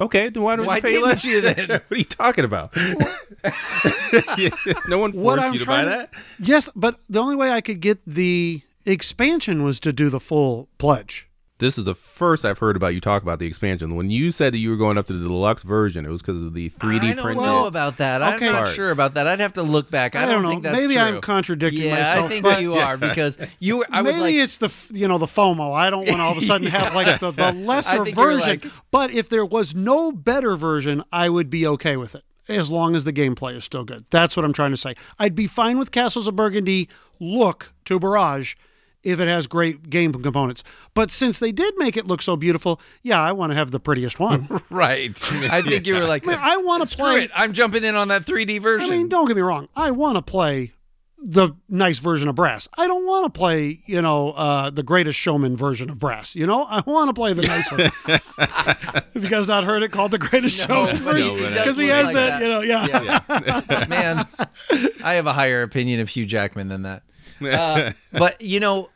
okay, then why don't Why you pay less? you then? [LAUGHS] what are you talking about? [LAUGHS] no one What forced I'm you to buy trying that. Yes, but the only way I could get the expansion was to do the full pledge. This is the first I've heard about you talk about the expansion. When you said that you were going up to the deluxe version, it was because of the 3D I don't printed. know about that. Okay. I'm not Parts. sure about that. I'd have to look back. I, I don't know. think that's Maybe true. I'm contradicting yeah, myself, I think but- you are because you were. I was Maybe like, it's the f- you know the FOMO. I don't want to all of a [LAUGHS] sudden have like the, the lesser version. like- but if there was no better version, I would be okay with it as long as the gameplay is still good. That's what I'm trying to say. I'd be fine with Castles of Burgundy look to Barrage if it has great game components. But since they did make it look so beautiful, yeah, I want to have the prettiest one. [LAUGHS] right. I think you were [LAUGHS] like, Man, I want to play. it. I'm jumping in on that 3D version. I mean, don't get me wrong. I want to play the nice version of Brass. I don't want to play, you know, uh, the Greatest Showman version of Brass. You know, I want to play the nice one. [LAUGHS] Have you guys not heard it called the Greatest Showman but he version? does Because he has like that, that. you know, yeah. Man, I have a higher opinion of Hugh Jackman than that. Uh, [LAUGHS] but you know,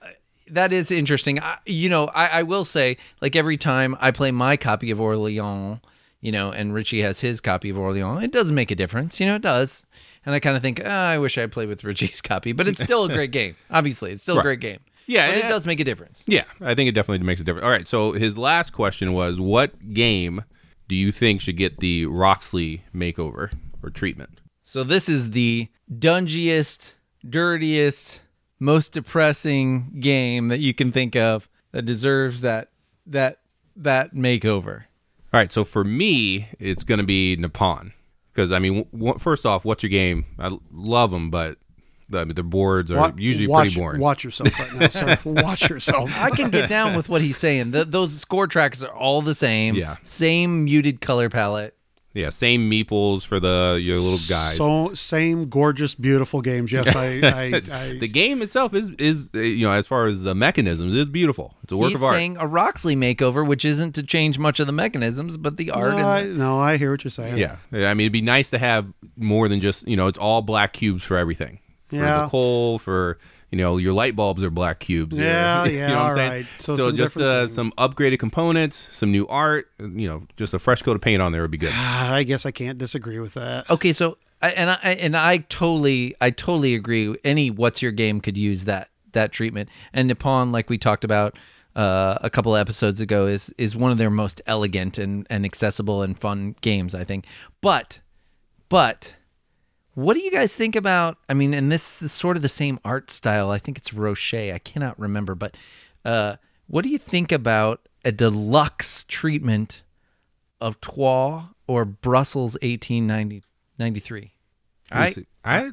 that is interesting. I, you know, I, I will say, like every time I play my copy of Orleans, you know, and Richie has his copy of Orleans, it does make a difference. You know, it does. And I kind of think, ah, I wish I played with Richie's [LAUGHS] copy, but it's still a great [LAUGHS] game. Obviously, it's still a great game. Yeah, but it I- does make a difference. Yeah, I think it definitely makes a difference. All right, so his last question was what game do you think should get the Roxley makeover or treatment? So this is the dungiest, dirtiest, most depressing game that you can think of that deserves that that that makeover. All right, so for me, it's going to be Nippon. Because, I mean, w- first off, what's your game? I love them, but the, the boards are Wa- usually watch, pretty boring. Watch yourself right now, sir. [LAUGHS] Watch yourself. I can get down with what he's saying. The, those score tracks are all the same. Yeah. Same muted color palette. Yeah, same meeples for the your little guys. So same gorgeous, beautiful games. Yes, I, [LAUGHS] I, I [LAUGHS] the game itself is is uh, you know as far as the mechanisms is beautiful. It's a work he's of art. saying a Roxley makeover, which isn't to change much of the mechanisms, but the art. no, I, the, no, I hear what you're saying. Yeah, I mean it'd be nice to have more than just you know it's all black cubes for everything. For Yeah. the coal, for you know your light bulbs are black cubes. Yeah, [LAUGHS] you yeah, know what I'm saying? right. So So, some just uh, some upgraded components, some new art. You know, just a fresh coat of paint on there would be good. [SIGHS] I guess I can't disagree with that. okay, so I, and I and I totally I totally agree. Any what's your game could use that that treatment. And Nippon, like we talked about uh, a couple of episodes ago, is is one of their most elegant and, and accessible and fun games, I think. But but what do you guys think about? I mean, and this is sort of the same art style. I think it's Roche. I cannot remember, but uh, what do you think about a deluxe treatment of Troyes or Brussels 1893? I See, I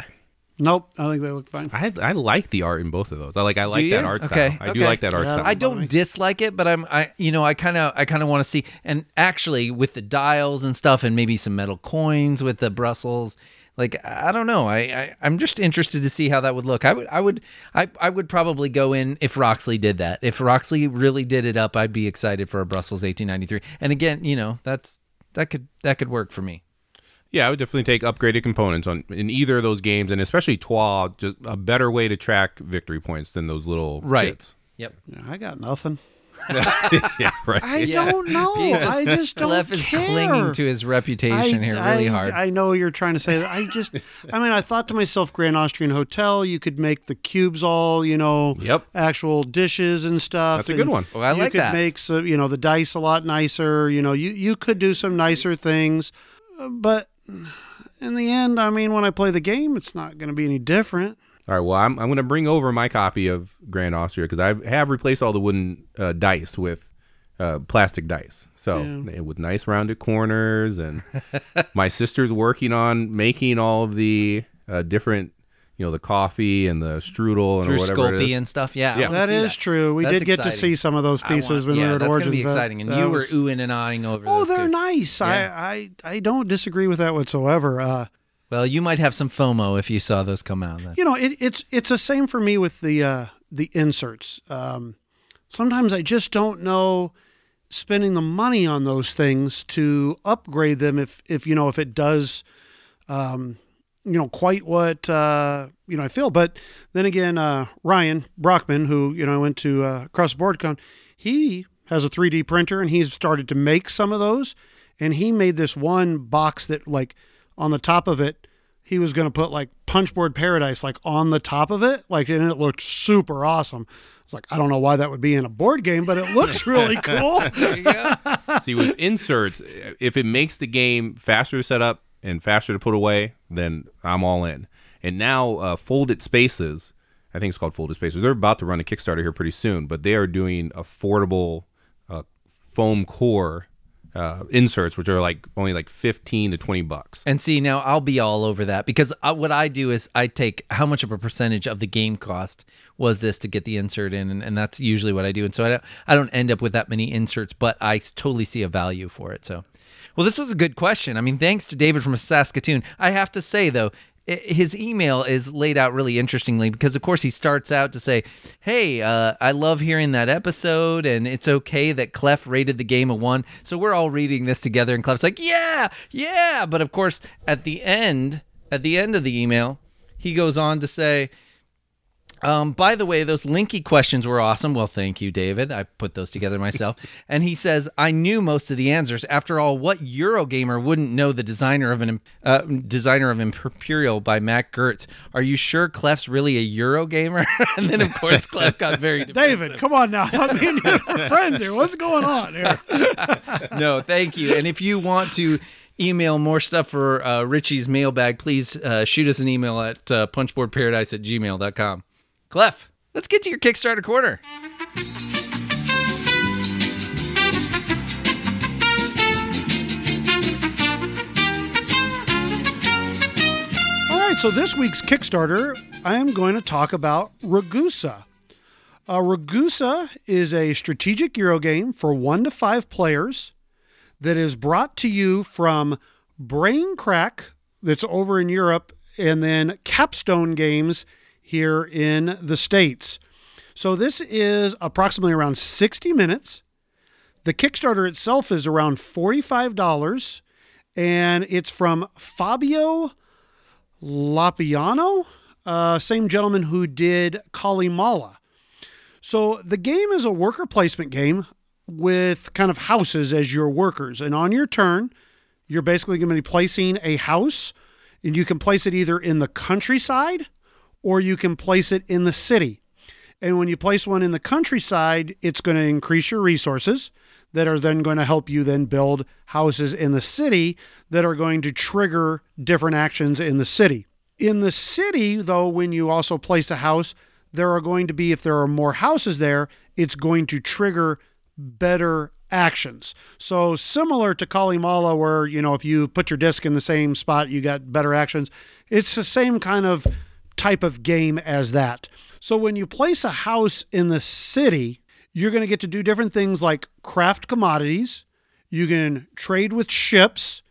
Nope, I think they look fine. I I like the art in both of those. I like I like that you? art Okay, style. I do okay. like that art Yeah. style. I don't dislike it, but I'm I you know I kind of I kind of want to see and actually with the dials and stuff and maybe some metal coins with the Brussels like I don't know I, I I'm just interested to see how that would look. I would I would I I would probably go in if Roxley did that. If Roxley really did it up, I'd be excited for a Brussels 1893. And again, you know that's that could that could work for me. Yeah, I would definitely take upgraded components on in either of those games, and especially Troyes, just a better way to track victory points than those little Right. chits. Yep. Yeah, I got nothing. [LAUGHS] yeah, right. I Yeah. don't know. Just- I just [LAUGHS] don't Clef is care. clinging to his reputation here really I, hard. I know you're trying to say that. I just, I mean, I thought to myself, Grand Austrian Hotel, you could make the cubes all, you know, Yep. actual dishes and stuff. That's a good one. Oh, I you like could that. make some, you know, the dice a lot nicer. You know, you you could do some nicer things, uh, but in the end, I mean, when I play the game, it's not going to be any different. All right. Well, I'm I'm going to bring over my copy of Grand Austria because I have replaced all the wooden uh, dice with uh, plastic dice. So eh, with nice rounded corners, and [LAUGHS] my sister's working on making all of the uh, different, you know, the coffee and the strudel and Through whatever it Sculpey is. and stuff. Yeah. I Yeah. wanna That true. We That's did get to see some of those pieces want- when yeah, we were at that's Origins. gonna be exciting, and that you was- were oohing and ahhing over. Oh, those they're too. nice. Yeah. I, I I don't disagree with that whatsoever. Uh, Well, you might have some FOMO if you saw those come out. Then. you know, it, it's it's the same for me with the uh, the inserts. Um, sometimes I just don't know spending the money on those things to upgrade them if if you know if it does um, you know quite what uh, you know I feel. But then again, uh, Ryan Brockman, who you know I went to uh, Across the Board Con, he has a 3D printer and he's started to make some of those. And he made this one box that like on the top of it, he was going to put like Punchboard Paradise like on the top of it, like and it looked super awesome. It's like I don't know why that would be in a board game, but it looks [LAUGHS] really cool. [LAUGHS] See, with inserts, if it makes the game faster to set up and faster to put away, then I'm all in. And now, uh, Folded Spaces, I think it's called Folded Spaces. They're about to run a Kickstarter here pretty soon, but they are doing affordable uh, foam core uh, inserts, which are like only like fifteen to twenty bucks. And see, now I'll be all over that because I, what I do is I take how much of a percentage of the game cost was this to get the insert in, and, and that's usually what I do. And so I don't, I don't end up with that many inserts, but I totally see a value for it. So, well, this was a good question. I mean, thanks to David from Saskatoon. I have to say though, his email is laid out really interestingly because of course he starts out to say hey uh, i love hearing that episode and it's okay that clef rated the game a one. So we're all reading this together and clef's like yeah yeah. But of course at the end at the end of the email he goes on to say um, by the way, those Linky questions were awesome. Well, thank you, David. I put those together myself. [LAUGHS] and he says, I knew most of the answers. After all, what Eurogamer wouldn't know the designer of an uh, designer of Imperial by Mac Gerdts? Are you sure Clef's really a Eurogamer? [LAUGHS] and then, of course, Clef got very [LAUGHS] defensive. David, come on now. I mean, you're friends here. What's going on here? no, thank you. And if you want to email more stuff for uh, Richie's mailbag, please uh, shoot us an email at uh, punchboardparadise at gmail.com. Clef, let's get to your Kickstarter corner. All right, so this week's Kickstarter, I am going to talk about Ragusa. Uh, Ragusa is a strategic Euro game for one to five players that is brought to you from Brain Crack, that's over in Europe, and then Capstone Games here in the States. So this is approximately around 60 minutes. The Kickstarter itself is around $45, and it's from Fabio Lopiano, uh, same gentleman who did Calimala. So the game is a worker placement game with kind of houses as your workers. And on your turn, you're basically going to be placing a house, and you can place it either in the countryside or you can place it in the city. And when you place one in the countryside, it's going to increase your resources that are then going to help you then build houses in the city that are going to trigger different actions in the city. In the city, though, when you also place a house, there are going to be, if there are more houses there, it's going to trigger better actions. So similar to Calimala, where, you know, if you put your disc in the same spot, you got better actions. It's the same kind of type of game as that. So when you place a house in the city, you're going to get to do different things like craft commodities. You can trade with ships.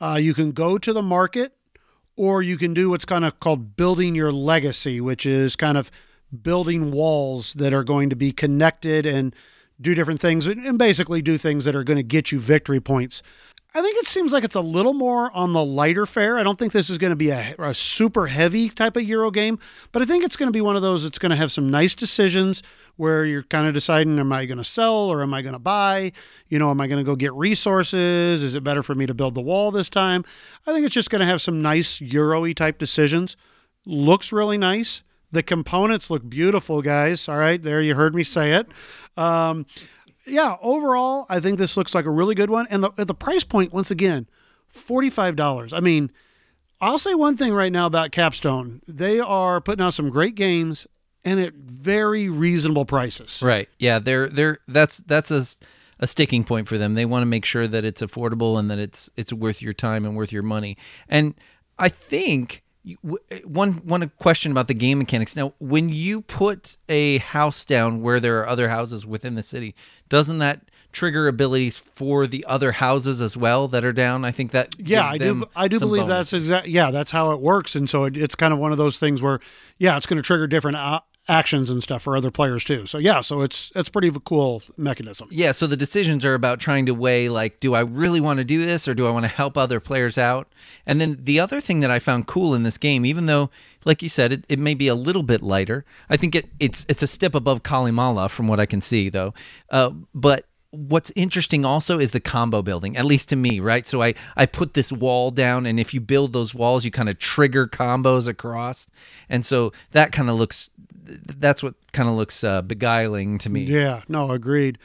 Uh, you can go to the market, or you can do what's kind of called building your legacy, which is kind of building walls that are going to be connected and do different things and basically do things that are going to get you victory points. I think it seems like it's a little more on the lighter fare. I don't think this is going to be a, a, super heavy type of Euro game, but I think it's going to be one of those that's going to have some nice decisions where you're kind of deciding, am I going to sell or am I going to buy? You know, am I going to go get resources? Is it better for me to build the wall this time? I think it's just going to have some nice Euro type decisions. Looks really nice. The components look beautiful, guys. All right, there you heard me say it. Um, yeah, overall, I think this looks like a really good one. And the, at the price point, once again, $45. I mean, I'll say one thing right now about Capstone. They are putting out some great games and at very reasonable prices. Right. Yeah, they're they're that's that's a a sticking point for them. They want to make sure that it's affordable and that it's it's worth your time and worth your money. And I think one one question about the game mechanics. Now, when you put a house down where there are other houses within the city, doesn't that trigger abilities for the other houses as well that are down? I think that yeah, I do. I do believe that's exact. Yeah, that's how it works. And so it, it's kind of one of those things where yeah, it's going to trigger different uh, actions and stuff for other players too. So yeah, so it's it's pretty of a cool mechanism. Yeah, so the decisions are about trying to weigh like, do I really want to do this or do I want to help other players out? And then the other thing that I found cool in this game, even though, like you said, it, it may be a little bit lighter, I think it, it's it's a step above Calimala from what I can see though. Uh, but what's interesting also is the combo building at least to me right so i i put this wall down and if you build those walls you kind of trigger combos across and so that kind of looks that's what kind of looks uh, beguiling to me Yeah, no, agreed.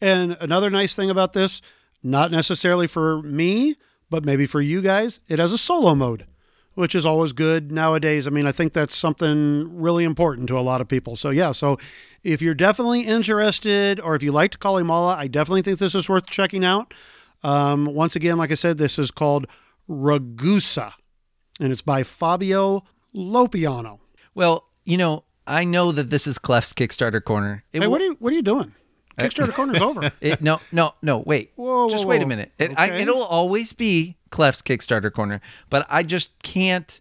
And another nice thing about this, not necessarily for me, but maybe for you guys, it has a solo mode, which is always good nowadays. I mean, I think that's something really important to a lot of people. So yeah, so if you're definitely interested, or if you liked Calimala, I definitely think this is worth checking out. Um, once again, like I said, this is called Ragusa, and it's by Fabio Lopiano. well you know i know that this is clef's kickstarter corner it Hey, will- what are you what are you doing? Kickstarter corner's over. [LAUGHS] It, no, no, no. Wait. Whoa, just whoa, wait a minute. It, I, Okay. it'll always be Clef's Kickstarter corner, but I just can't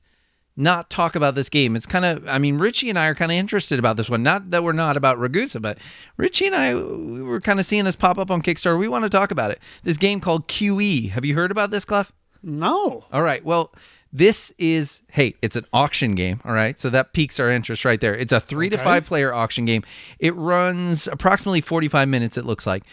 not talk about this game. It's kind of. I mean, Richie and I are kind of interested about this one. Not that we're not about Ragusa, but Richie and I we were kind of seeing this pop up on Kickstarter. We want to talk about it. This game called QE. Have you heard about this, Clef? No. All right. Well, this is hey, it's an auction game. All right, so that piques our interest right there. It's a three to five player auction game. It runs approximately forty five minutes. It looks like.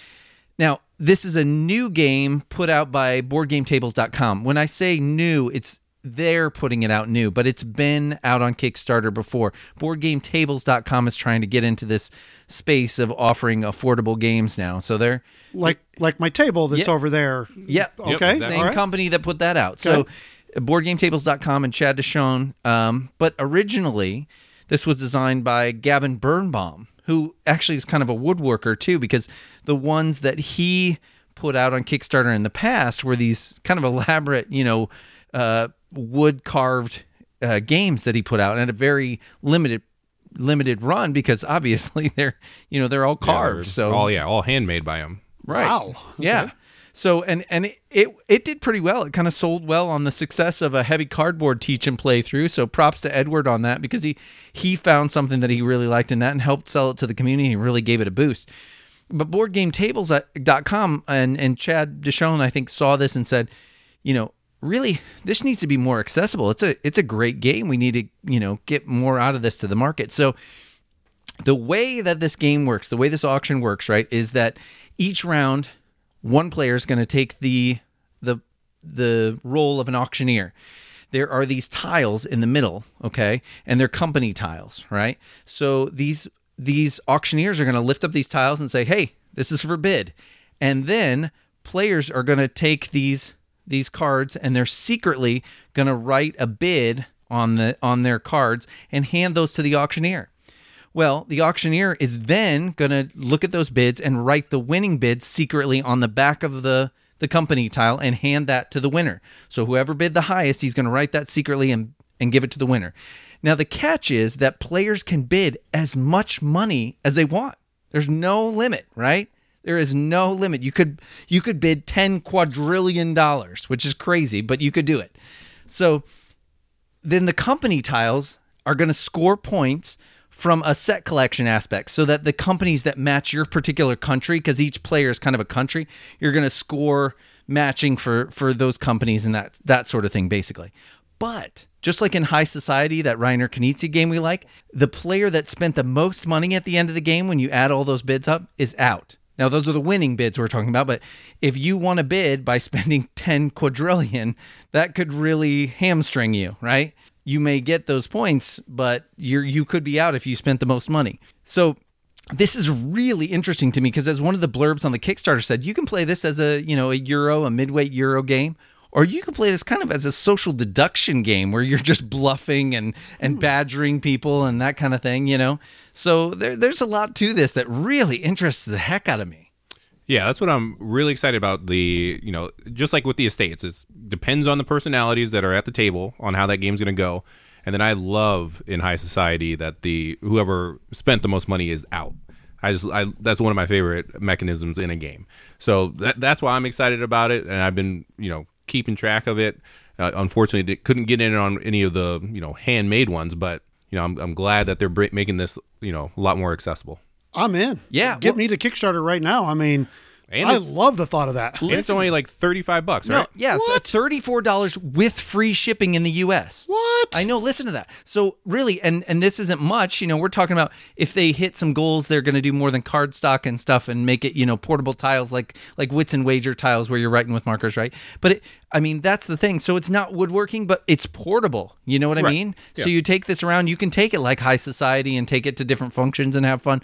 Now, this is a new game put out by BoardGameTables.com. When I say new, it's they're putting it out new, but it's been out on Kickstarter before. BoardGameTables.com is trying to get into this space of offering affordable games now. So they're like like my table that's Yeah. over there. yeah. Okay. exactly. Same right. company that put that out. So, boardgametables.com and Chad DeShon. Um, but originally, this was designed by Gavin Birnbaum, who actually is kind of a woodworker too, because the ones that he put out on Kickstarter in the past were these kind of elaborate, you know, uh, wood carved uh, games that he put out and a very limited limited run because obviously [LAUGHS] they're you know they're all carved so all yeah, all handmade by him. Right. Wow. Yeah. So and and it, it it did pretty well. It kind of sold well on the success of a heavy cardboard teach and play through. So props to Edward on that because he he found something that he really liked in that and helped sell it to the community and really gave it a boost. But boardgametables.com and and Chad DeShon I think saw this and said, you know, really this needs to be more accessible. It's a it's a great game. We need to, you know, get more out of this to the market. So the way that this game works, the way this auction works, right, is that each round one player is going to take the the the role of an auctioneer. There are these tiles in the middle, okay, and they're company tiles, right? So these these auctioneers are going to lift up these tiles and say, "Hey, this is for bid," and then players are going to take these these cards and they're secretly going to write a bid on the on their cards and hand those to the auctioneer. Well, the auctioneer is then going to look at those bids and write the winning bid secretly on the back of the the company tile and hand that to the winner. So whoever bid the highest, he's going to write that secretly and and give it to the winner. Now the catch is that players can bid as much money as they want. There's no limit, right? There is no limit. You could you could bid 10 quadrillion dollars, which is crazy, but you could do it. So then the company tiles are going to score points from a set collection aspect so that the companies that match your particular country because each player is kind of a country you're going to score matching for for those companies and that that sort of thing basically. But just like in high society that reiner knizia game we like the player that spent the most money at the end of the game when you add all those bids up is out. Now those are the winning bids we're talking about but if you want to bid by [LAUGHS] spending 10 quadrillion that could really hamstring you right you may get those points, but you're you could be out if you spent the most money. So this is really interesting to me because as one of the blurbs on the Kickstarter said, you can play this as a you know a euro, a midweight euro game, or you can play this kind of as a social deduction game where you're just bluffing and and hmm. badgering people and that kind of thing, you know. So there, there's a lot to this that really interests the heck out of me. Yeah, that's what I'm really excited about. The you know, just like with the estates, it depends on the personalities that are at the table on how that game's going to go. And then I love in high society that the whoever spent the most money is out. I just I, that's one of my favorite mechanisms in a game. So that, that's why I'm excited about it, and I've been you know keeping track of it. Uh, unfortunately, couldn't get in on any of the you know handmade ones, but you know, I'm, I'm glad that they're making this, you know, a lot more accessible. I'm in. Yeah, Get well- me to Kickstarter right now. I mean, And I love the thought of that. And it's only like 35 bucks, No, right? yeah, What? thirty-four dollars with free shipping in the U.S. What? I know. Listen to that. So really, and and this isn't much. You know, we're talking about if they hit some goals, they're going to do more than cardstock and stuff, and make it you know portable tiles like like wits and wager tiles where you're writing with markers, right? But it, I mean, that's the thing. So it's not woodworking, but it's portable. You know what I Right. mean? So you take this around. You can take it like high society and take it to different functions and have fun.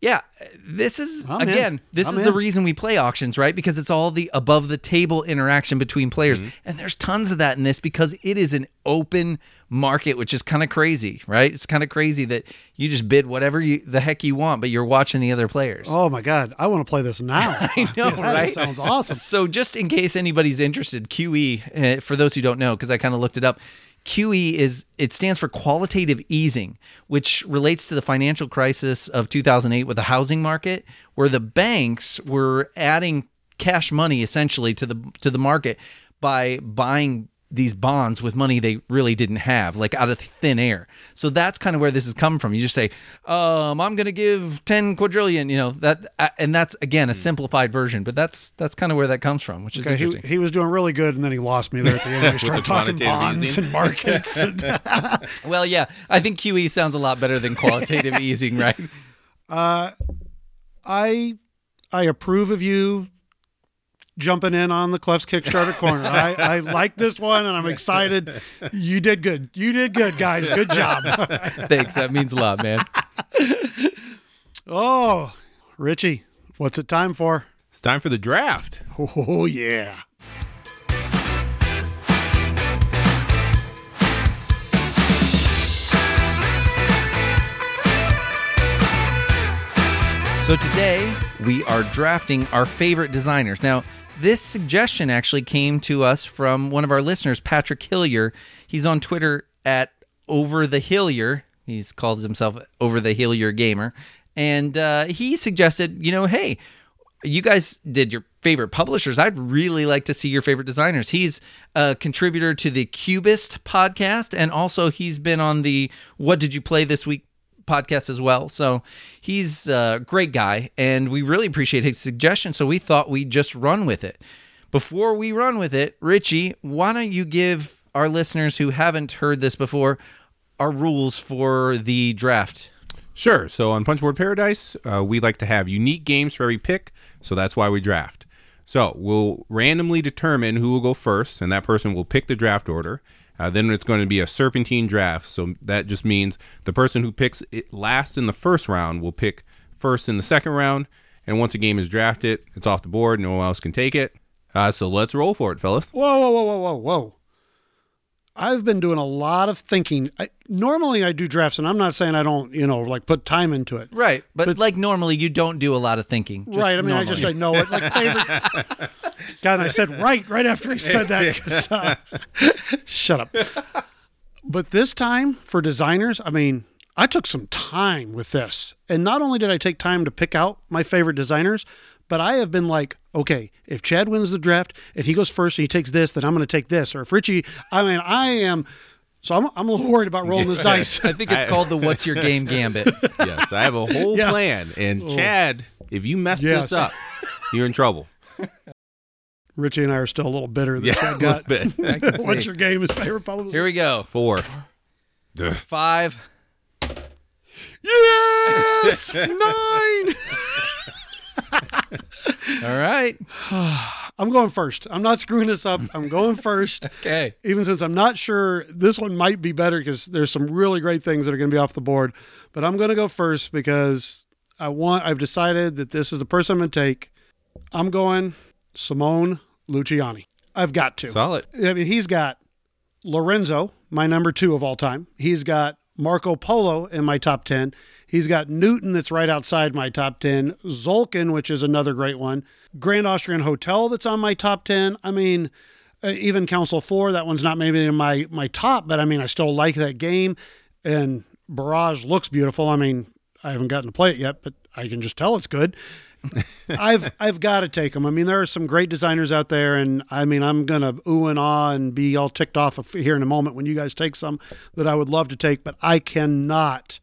Yeah, this is I'm in. again, this I'm is the reason we play auctions, right? Because it's all the above the table interaction between players. Mm-hmm. And there's tons of that in this because it is an open market, which is kind of crazy, right? It's kind of crazy that you just bid whatever you the heck you want, but you're watching the other players. Oh my god, I want to play this now. [LAUGHS] I [LAUGHS] know, that right? Sounds awesome. So, just in case anybody's interested, QE, uh, for those who don't know, because I kind of looked it up, QE is it stands for qualitative easing, which relates to the financial crisis of 2008 with the housing market, where the banks were adding cash money essentially to the to the market by buying these bonds with money they really didn't have, like out of thin air. So that's kind of where this has come from. You just say, um, "I'm going to give 10 quadrillion," you know that, uh, and that's again a simplified version, but that's that's kind of where that comes from, which is Okay, he, interesting. he was doing really good, and then he lost me there at the end. We [LAUGHS] started talking bonds easing. and markets. and- [LAUGHS] [LAUGHS] Well, yeah, I think QE sounds a lot better than qualitative easing, right? I I approve of you jumping in on the Clef's Kickstarter corner. I, I like this one, and I'm excited. You did good. You did good, guys. Good job. [LAUGHS] Thanks, that means a lot, man. oh, Richie, what's it time for? It's time for the draft. Oh yeah. So today we are drafting our favorite designers. Now, this suggestion actually came to us from one of our listeners, Patrick Hillier. He's on Twitter at Over the Hillier. He's called himself Over the Hillier Gamer, and uh, he suggested, you know, hey, you guys did your favorite publishers. I'd really like to see your favorite designers. He's a contributor to the Cubist podcast, and also he's been on the What Did You Play This Week podcast as well. So he's a great guy, and we really appreciate his suggestion. So we thought we'd just run with it. Before we run with it, Richie, why don't you give our listeners who haven't heard this before our rules for the draft? Sure. So on Punchboard Paradise, uh, we like to have unique games for every pick. So that's why we draft. So we'll randomly determine who will go first, and that person will pick the draft order. Uh, then it's going to be a serpentine draft. So that just means the person who picks it last in the first round will pick first in the second round. And once a game is drafted, it's off the board. No one else can take it. Uh, so let's roll for it, fellas. Whoa, whoa, whoa, whoa, whoa, whoa. I've been doing a lot of thinking. I, normally, I do drafts, and I'm not saying I don't, you know, like put time into it. Right, but, like normally, you don't do a lot of thinking. just right. I mean, I just I know it. Like favorite. [LAUGHS] God, and I said right right after he said that. uh, shut up. But this time for designers, I mean, I took some time with this, and not only did I take time to pick out my favorite designers, but I have been like, okay, if Chad wins the draft and he goes first and he takes this, then I'm going to take this. Or if Richie, I mean, I am. So I'm, I'm a little worried about rolling this dice. I think it's called the [LAUGHS] "What's Your Game" gambit. yes, I have a whole Yeah. plan. And oh. Chad, if you mess Yes. this up, you're in trouble. Richie and I are still a little bitter that Yeah, Chad got. little bit. [LAUGHS] What's see. your game? His favorite publisher? Here we go. Four. Five. Yes, [LAUGHS] nine. [LAUGHS] All right. [SIGHS] I'm going first. I'm not screwing this up. I'm going first. [LAUGHS] Okay. Even since I'm not sure this one might be better because there's some really great things that are going to be off the board. But I'm going to go first because I want. I've decided that this is the person I'm going to take. I'm going Simone Luciani. I've got to. Solid. I mean, he's got Lorenzo, my number two of all time. He's got Marco Polo in my top 10. He's got Newton, that's right outside my top 10. Zolkin, which is another great one. Grand Austrian Hotel, that's on my top 10. I mean, uh, even Council 4, that one's not maybe in my, my top, but I mean, I still like that game. And Barrage looks beautiful. I mean, I haven't gotten to play it yet, but I can just tell it's good. [LAUGHS] I've I've got to take them. I mean, there are some great designers out there, and I mean, I'm gonna ooh and ah and be all ticked off here in a moment when you guys take some that I would love to take, but I cannot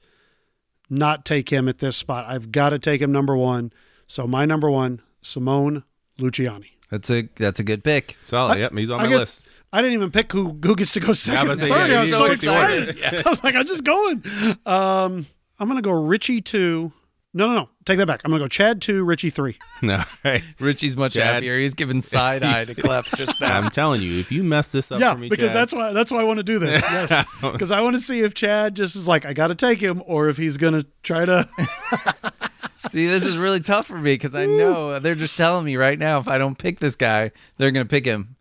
not take him at this spot. I've got to take him number one. So my number one, Simone Luciani. That's a that's a good pick. Solid. Yep, he's on I my guess- list. I didn't even pick who who gets to go second. was and gonna say, third. yeah, I was so didn't excited. [LAUGHS] I was like, I'm just going. Um, I'm gonna go Richie two. No, no, no. Take that back. I'm gonna go Chad two, Richie three. [LAUGHS] No, right. Richie's much Chad. happier. He's giving side eye to [LAUGHS] Clef just now. I'm telling you, if you mess this up yeah, for me, because Chad, that's why that's why I want to do this. [LAUGHS] Yes, because I want to see if Chad just is like, I got to take him, or if he's gonna try to. See, this is really tough for me because I know they're just telling me right now if I don't pick this guy, they're gonna pick him.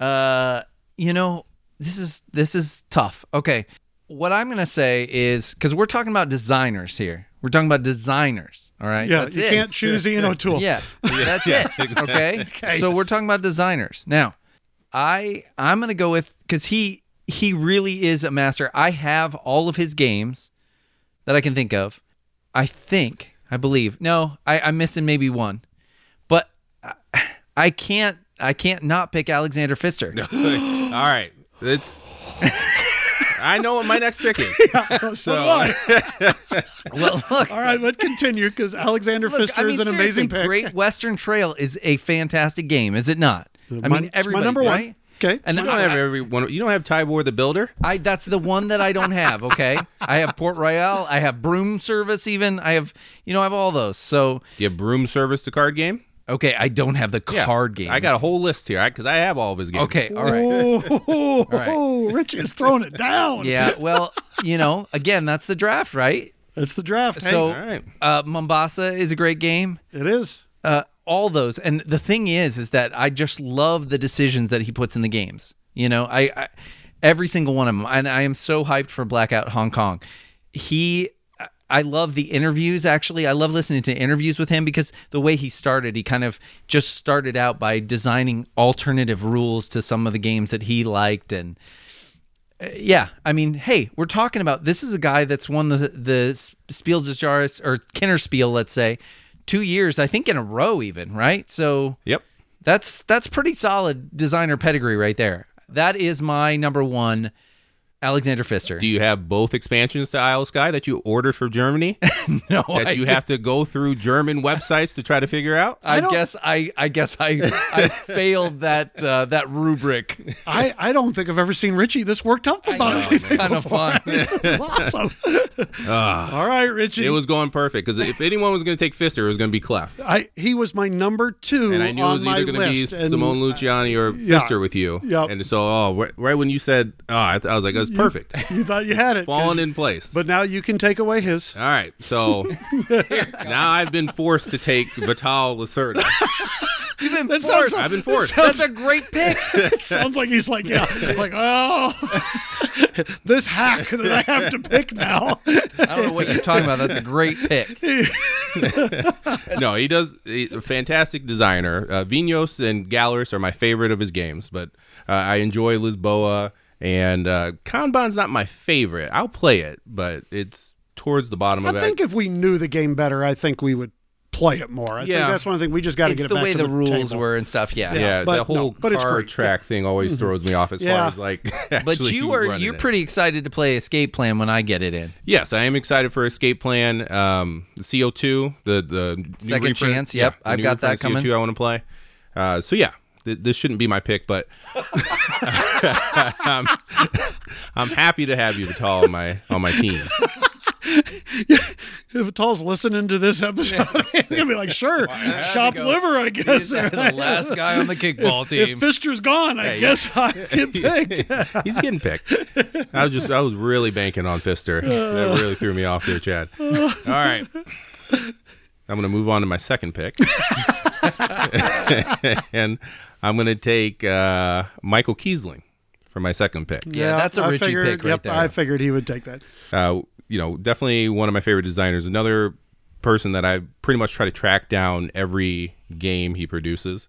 Uh, you know, this is this is tough. Okay, what I'm gonna say is because we're talking about designers here. We're talking about designers. All right. Yeah, That's you it. can't choose Ian O'Toole. Yeah, [LAUGHS] that's it. Okay? So we're talking about designers. Now, I I'm going to go with cuz he he really is a master. I have all of his games that I can think of. I think, I believe. No, I I'm missing maybe one. But I, I can't I can't not pick Alexander Pfister. [LAUGHS] All right, it's. [LAUGHS] I know what my next pick is. [LAUGHS] so do [LAUGHS] I. well, look, All right, but continue because Alexander look, Pfister I mean, is an amazing pick. Great Western Trail is a fantastic game, is it not? I mean, it's my number one. right? Okay, And You don't I- have every one. You don't have Tybor the Builder. I that's the one that I don't have. Okay, I have Port Royal. I have Broom Service. Even I have you know I have all those. So You have Broom Service, the card game. Okay, I don't have the Yeah. card game. I got a whole list here because I, have all of his games. Okay, all right. Oh, [LAUGHS] right. Rich is throwing it down. Yeah, well, you know, again, that's the draft, right? That's the draft. Hey, So, all right. uh, Mombasa is a great game. it is. Uh, all those, and the thing is, is that I just love the decisions that he puts in the games. You know, I, I every single one of them, and I am so hyped for Blackout Hong Kong. He, I love the interviews. Actually, I love listening to interviews with him because the way he started, he kind of just started out by designing alternative rules to some of the games that he liked, and uh, yeah, I mean, hey, we're talking about this is a guy that's won the the Spiel des Jahres or Kennerspiel, let's say, two years, I think in a row, even right. So Yep. that's that's pretty solid designer pedigree right there. That is my number one, Alexander Pfister. Do you have both expansions to Isle of Skye that you ordered from Germany [LAUGHS] no, that I you did- have to go through German websites to try to figure out? I, don't- guess I I guess I I [LAUGHS] failed that uh, that rubric. I, I don't think I've ever seen Richie this worked up about know, anything. it's kinda fun. [LAUGHS] this is awesome. All right, Richie. It was going perfect because if anyone was going to take Pfister, it was going to be Clef. I he was my number two And I knew it was either going to be list. Simone Luciani or yeah. Pfister with you. Yep. And so, oh, right, right when you said, oh, I, th- I was like, that's perfect. [LAUGHS] You thought you had it. Falling in place. but now you can take away his. All right, so [LAUGHS] now I've been forced to take Vital Lacerda. [LAUGHS] You've been That forced. sounds- I've been forced. That's a great pick. Sounds like he's like, yeah, like, oh, this hack that I have to pick now. I don't know what you're talking about. That's a great pick. no, he does. He's a fantastic designer. Uh, Vinhos and Gallerist are my favorite of his games, but uh, I enjoy Lisboa and uh, Kanban's not my favorite. I'll play it, but it's towards the bottom I of it. I think if we knew the game better, I think we would play it more. I Yeah. think that's one thing we just got to get it the back way to the, the rules table. were and stuff. Yeah. yeah, but the whole no, but it's car great. Mm-hmm. track thing always throws me off as Yeah. far as like. [LAUGHS] But you are you're it. pretty excited to play Escape Plan when I get it in. Yes, I am excited for Escape Plan. Um, CO2, the the Second reprint- Chance, yep, the I've got that coming. CO2 I want to play. Uh, so yeah, th- this shouldn't be my pick, but [LAUGHS] I'm, I'm happy to have you, Vital, on my on my team. [LAUGHS] If Tall's listening to this episode, [LAUGHS] he's gonna be like, "Sure, shop liver, I guess." the last guy on the kickball if Pfister's gone, I Hey. guess I get picked. He's getting picked. I was just I was really banking on Pfister. That really threw me off there, Chad. Uh. All right. I'm going to move on to my second pick. and I'm going to take uh, Michael Kiesling for my second pick. Yeah, that's a I Richie figured, pick right yep, there. I figured he would take that. Uh, you know, definitely one of my favorite designers. Another person that I pretty much try to track down every game he produces.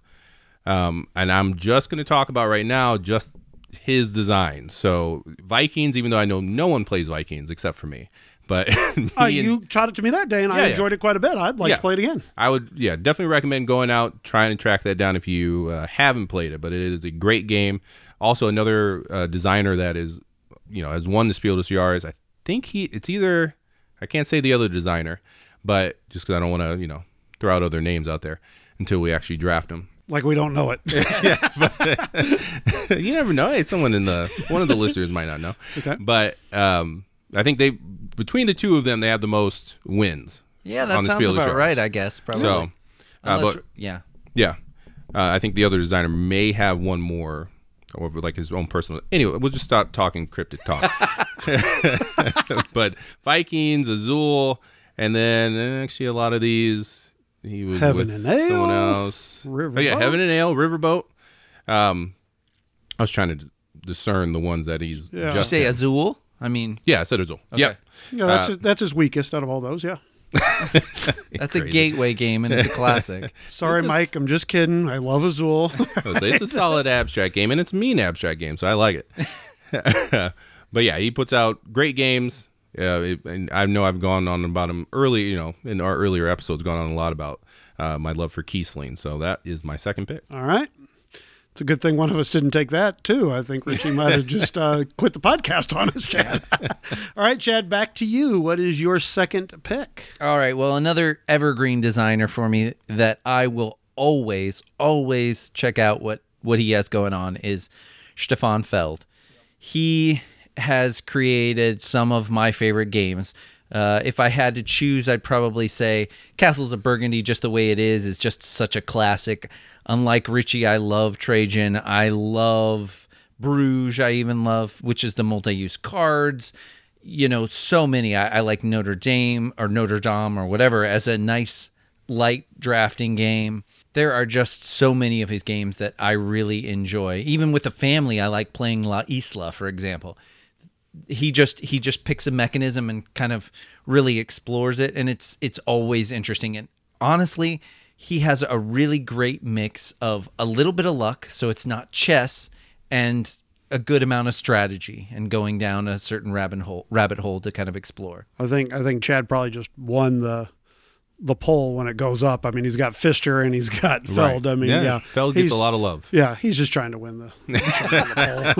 Um, and I'm just going to talk about right now just his design. So Vikings, even though I know no one plays Vikings except for me, But [LAUGHS] Uh, and- you taught it to me that day, and I Yeah, yeah. enjoyed it quite a bit. I'd like Yeah. to play it again. I would, yeah, definitely recommend going out trying to track that down if you uh, haven't played it. But it is a great game. Also, another uh, designer that is, you know, has won the Spiel des Jahres. I think he, it's either, I can't say the other designer, but just because I don't want to, you know, throw out other names out there until we actually draft them. Like we don't know it. [LAUGHS] Yeah, [LAUGHS] you never know. Hey, someone in the one of the listeners might not know. Okay. But um, I think they between the two of them, they have the most wins. Yeah, that on the sounds Spiel about Jahres. right. I guess probably. So, uh, but yeah. Yeah, uh, I think the other designer may have one more, or like his own personal. Anyway, we'll just stop talking cryptic talk. [LAUGHS] [LAUGHS] but Vikings, Azul, and then uh, actually a lot of these he was Heaven with and Ale, someone else. Riverboat. Oh, yeah, Heaven and Ale, Riverboat. Um, I was trying to d- discern the ones that he's Yeah. Did you say in. Azul? I mean, Yeah, I said Azul. Yeah, Yeah, that's Uh, his, that's his weakest out of all those. Yeah. [LAUGHS] that's a gateway game and it's a classic. [LAUGHS] Sorry, It's a Mike. s- I'm just kidding. I love Azul. [LAUGHS] I say it's a solid abstract game, and it's a mean abstract game, so I like it. but yeah, he puts out great games. Uh, it, and I know I've gone on about him early, you know, in our earlier episodes, gone on a lot about uh, my love for Kiesling. So that is my second pick. all right. It's a good thing one of us didn't take that too. I think Richie might have just uh, [LAUGHS] quit the podcast on us, Chad. [LAUGHS] all right, Chad. Back to you. What is your second pick? All right. Well, another evergreen designer for me that I will always, always check out what what he has going on is Stefan Feld. He has created some of my favorite games. Uh, if I had to choose, I'd probably say Castles of Burgundy, just the way it is, is just such a classic. Unlike Richie, I love Trajan. I love Bruges. I even love, which is the multi-use cards. You know, so many. I, I like Notre Dame or Notre Dame or whatever as a nice light drafting game. There are just so many of his games that I really enjoy. Even with the family, I like playing La Isla, for example he just he just picks a mechanism and kind of really explores it and it's it's always interesting and honestly he has a really great mix of a little bit of luck so it's not chess and a good amount of strategy and going down a certain rabbit hole rabbit hole to kind of explore I think I think Chad probably just won the the poll when it goes up. I mean, he's got Pfister and he's got Feld. I mean, yeah, Feld gets He's- a lot of love. Yeah, he's just trying to win the. the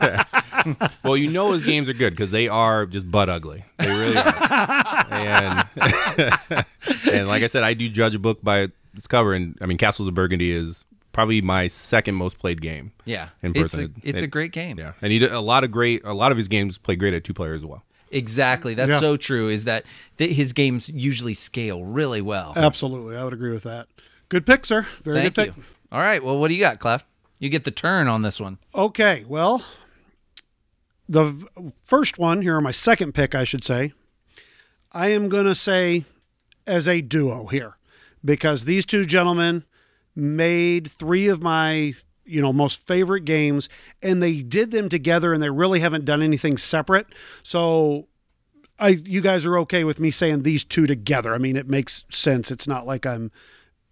poll. [LAUGHS] [LAUGHS] [LAUGHS] Well, you know his games are good because they are just butt ugly. They really are. and [LAUGHS] and like I said, I do judge a book by its cover, and I mean, Castles of Burgundy is probably my second most played game. yeah In it's a, person. it's a great game Yeah, and he did a lot of great. A lot of his games play great at two players as well. exactly that's Yeah. so true is that th- his games usually scale really well Absolutely, I would agree with that. Good pick, sir. Very thank good you pick. all right well what do you got clef you get the turn on this one Okay, well, the first one here, my second pick, I should say, I am going to say as a duo here because these two gentlemen made three of my you know most favorite games and they did them together and they really haven't done anything separate. So i you guys are okay with me saying these two together. I mean it makes sense. It's not like i'm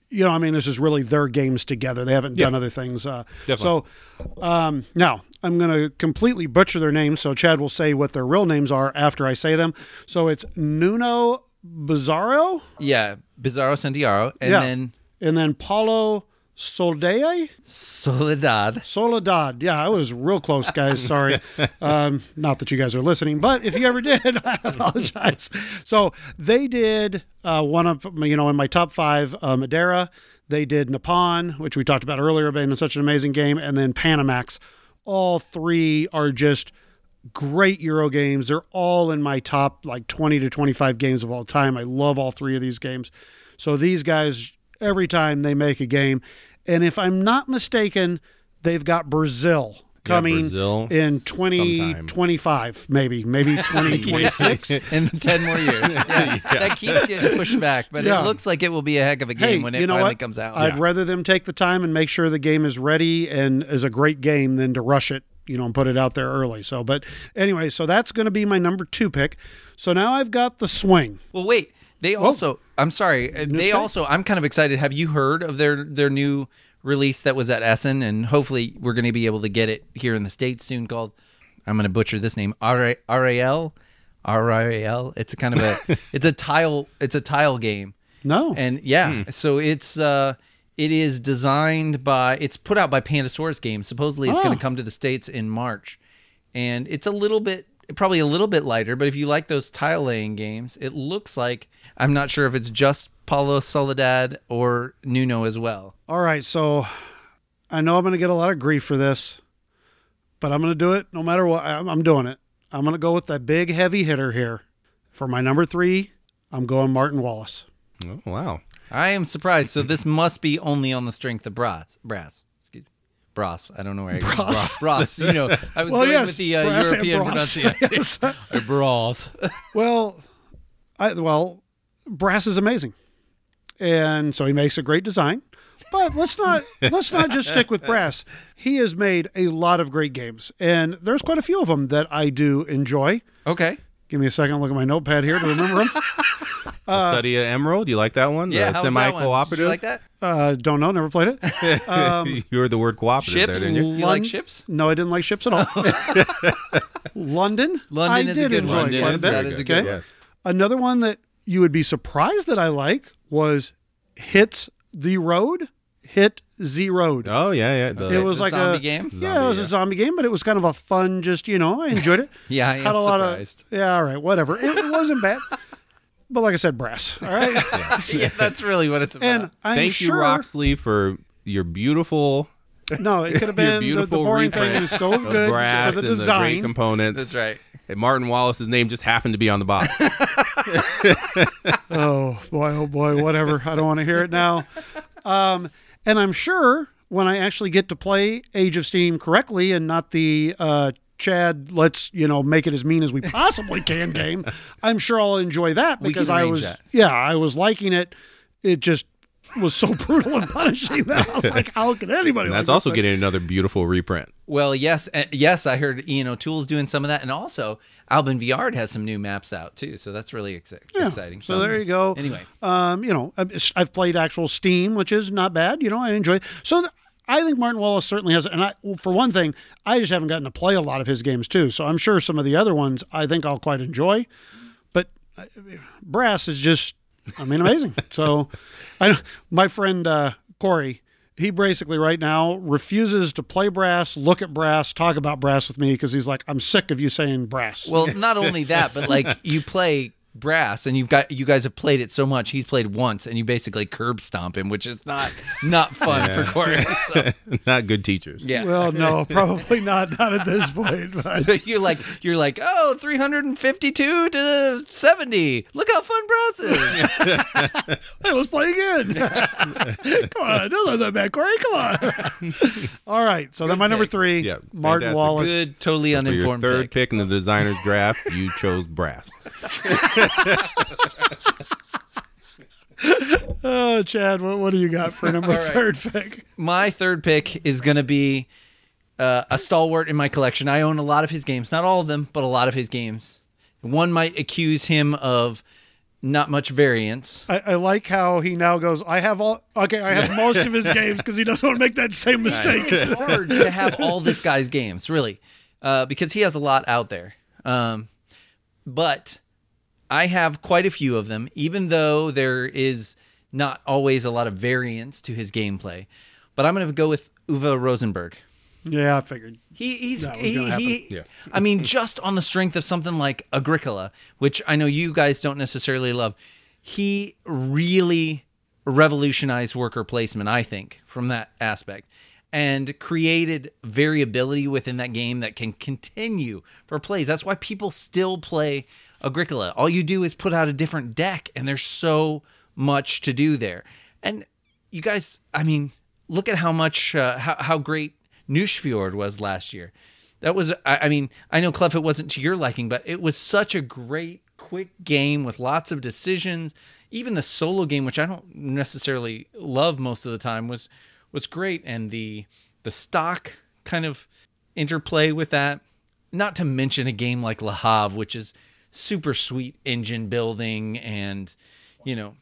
you know i mean this is really their games together. They haven't done other things uh, Definitely. so um, now i'm going to completely butcher their names so chad will say what their real names are after i say them so it's nuno bizarro yeah bizarro santiago and Yeah. then and then paulo soldea soledad Soledad. Yeah, I was real close, guys. Sorry. [LAUGHS] Um, not that you guys are listening, but if you ever did, [LAUGHS] I apologize. So they did uh, one of, you know, in my top five, uh, Madeira. They did Nippon, which we talked about earlier, being such an amazing game, and then Panamax. All three are just great Euro games. They're all in my top like 20 to 25 games of all time. I love all three of these games. So these guys, every time they make a game, and if I'm not mistaken, they've got Brazil coming Brazil in sometime. 2025, maybe, maybe [LAUGHS] 2026. [LAUGHS] in 10 more years. [LAUGHS] Yeah. That keeps getting pushed back, but Yeah. it looks like it will be a heck of a game Hey, when it you know finally what? comes out. I'd rather them take the time and make sure the game is ready and is a great game than to rush it, you know, and put it out there early. So, but anyway, so that's going to be my number two pick. So now I've got the swing. well, wait. They also, I'm sorry, uh, they Newsday? also, I'm kind of excited. Have you heard of their their new release that was at Essen? And hopefully we're going to be able to get it here in the States soon called, I'm going to butcher this name, Ara- Ariel. R I A L. It's a kind of a [LAUGHS] it's a tile it's a tile game. No. And yeah, so it's uh it is designed by it's put out by Pandasaurus Games. Supposedly it's Oh. going to come to the states in March. And it's a little bit probably a little bit lighter, but if you like those tile laying games, it looks like I'm not sure if it's just Paulo Soledad or Nuno as well. All right, so I know I'm going to get a lot of grief for this, but I'm going to do it no matter what. I'm, I'm doing it. I'm going to go with that big heavy hitter here. For my number three, I'm going Martin Wallace. Oh, wow. I am surprised. So this must be only on the strength of brass. Brass. Excuse me. Brass. I don't know where I Brass. brass. brass. You know, I was Well, going yes, with the uh, brass and European pronunciation. Yes. [LAUGHS] brass. Well, I, well, Brass is amazing, and so he makes a great design. But let's not [LAUGHS] let's not just stick with Brass. He has made a lot of great games, and there's quite a few of them that I do enjoy. Okay. Give me a second. Look at my notepad here to remember them. [LAUGHS] The Study of Emerald. You like that one? Yeah. The how was that one? Did semi-cooperative. you like that? Uh, don't know. Never played it. [LAUGHS] you heard the word cooperative there, Ships? didn't you? You like ships? No, I didn't like ships at all. London. London I is a did good enjoy one. London quite a is bit. That is a good. good Okay. Yes. Another one that you would be surprised that I like was Hits the Road. Hit the Road. Oh yeah, yeah. The, it was the like zombie a game? Yeah, it was Zombie, a zombie game, but it was kind of a fun. Just you know, I enjoyed it. [LAUGHS] Yeah, I had am a lot surprised. of yeah. All right, whatever. It, it wasn't bad, but like I said, brass. All right, yeah, [LAUGHS] that's really what it's about. and I'm Thank sure you, Roxley, for your beautiful, no, it could have [LAUGHS] your been the, the beautiful boring thing. reprint It was still of good brass for the and the great design. components. that's right. And Martin Wallace's name just happened to be on the box. [LAUGHS] oh boy, oh boy, whatever. I don't want to hear it now. Um, and I'm sure when I actually get to play Age of Steam correctly and not the uh, Chad, let's you know make it as mean as we possibly can game, I'm sure I'll enjoy that because I was that. yeah I was liking it. It just was so brutal and punishing that I was [LAUGHS] like, how can anybody? And like that's this also thing? getting another beautiful reprint. Well, yes, uh, yes, I heard Ian O'Toole's doing some of that, and also Albin Viard has some new maps out too, so that's really exci- Yeah. exciting. So there you go. Anyway, um, you know, I've- I've played actual Steam, which is not bad. You know, I enjoy. It. So th- I think Martin Wallace certainly has. And I, for one thing, I just haven't gotten to play a lot of his games too. So I'm sure some of the other ones I think I'll quite enjoy. But uh, Brass is just, I mean, amazing. [LAUGHS] so I, my friend uh, Corey. He basically right now refuses to play brass, look at brass, talk about brass with me because he's like, I'm sick of you saying brass. well, not only that, but like [LAUGHS] you play brass, and you've got you guys have played it so much. He's played once, and you basically curb stomp him, which is not not fun for Corey. [LAUGHS] So, Not good teachers. yeah. well, no, [LAUGHS] probably not. Not at this point. [LAUGHS] But. So you're like you're like oh 352 to 70 look how fun brass is Hey, let's play again. Come on, don't let that bad, Corey. Come on. All right. So then my number three, Yeah, Martin fantastic. Wallace. good totally For your uninformed third pick. pick in the designer's draft, you chose brass. [LAUGHS] Oh, Chad, what, what do you got for number right. third pick? my third pick is going to be uh, a stalwart in my collection. I own a lot of his games, not all of them, but a lot of his games. One might accuse him of not much variance. I, I like how he now goes. I have all. Okay, I have most of his [LAUGHS] games because he doesn't want to make that same mistake. It's hard to have all this guy's games, really, uh, because he has a lot out there. Um, but I have quite a few of them, even though there is not always a lot of variance to his gameplay. But I'm going to go with Uwe Rosenberg. yeah, I figured. He, he's That was he, gonna he Yeah. I mean, just on the strength of something like Agricola, which I know you guys don't necessarily love, he really revolutionized worker placement. I think from that aspect, and created variability within that game that can continue for plays. That's why people still play Agricola. All you do is put out a different deck, and there's so much to do there. And you guys, I mean, look at how much uh, how how great Nusfjord was last year. That was, I, I mean, I know Clef, it wasn't to your liking, but it was such a great, quick game with lots of decisions. Even the solo game, which I don't necessarily love most of the time, was was great, and the the stock kind of interplay with that. Not to mention a game like Le Havre, which is super sweet engine building and you know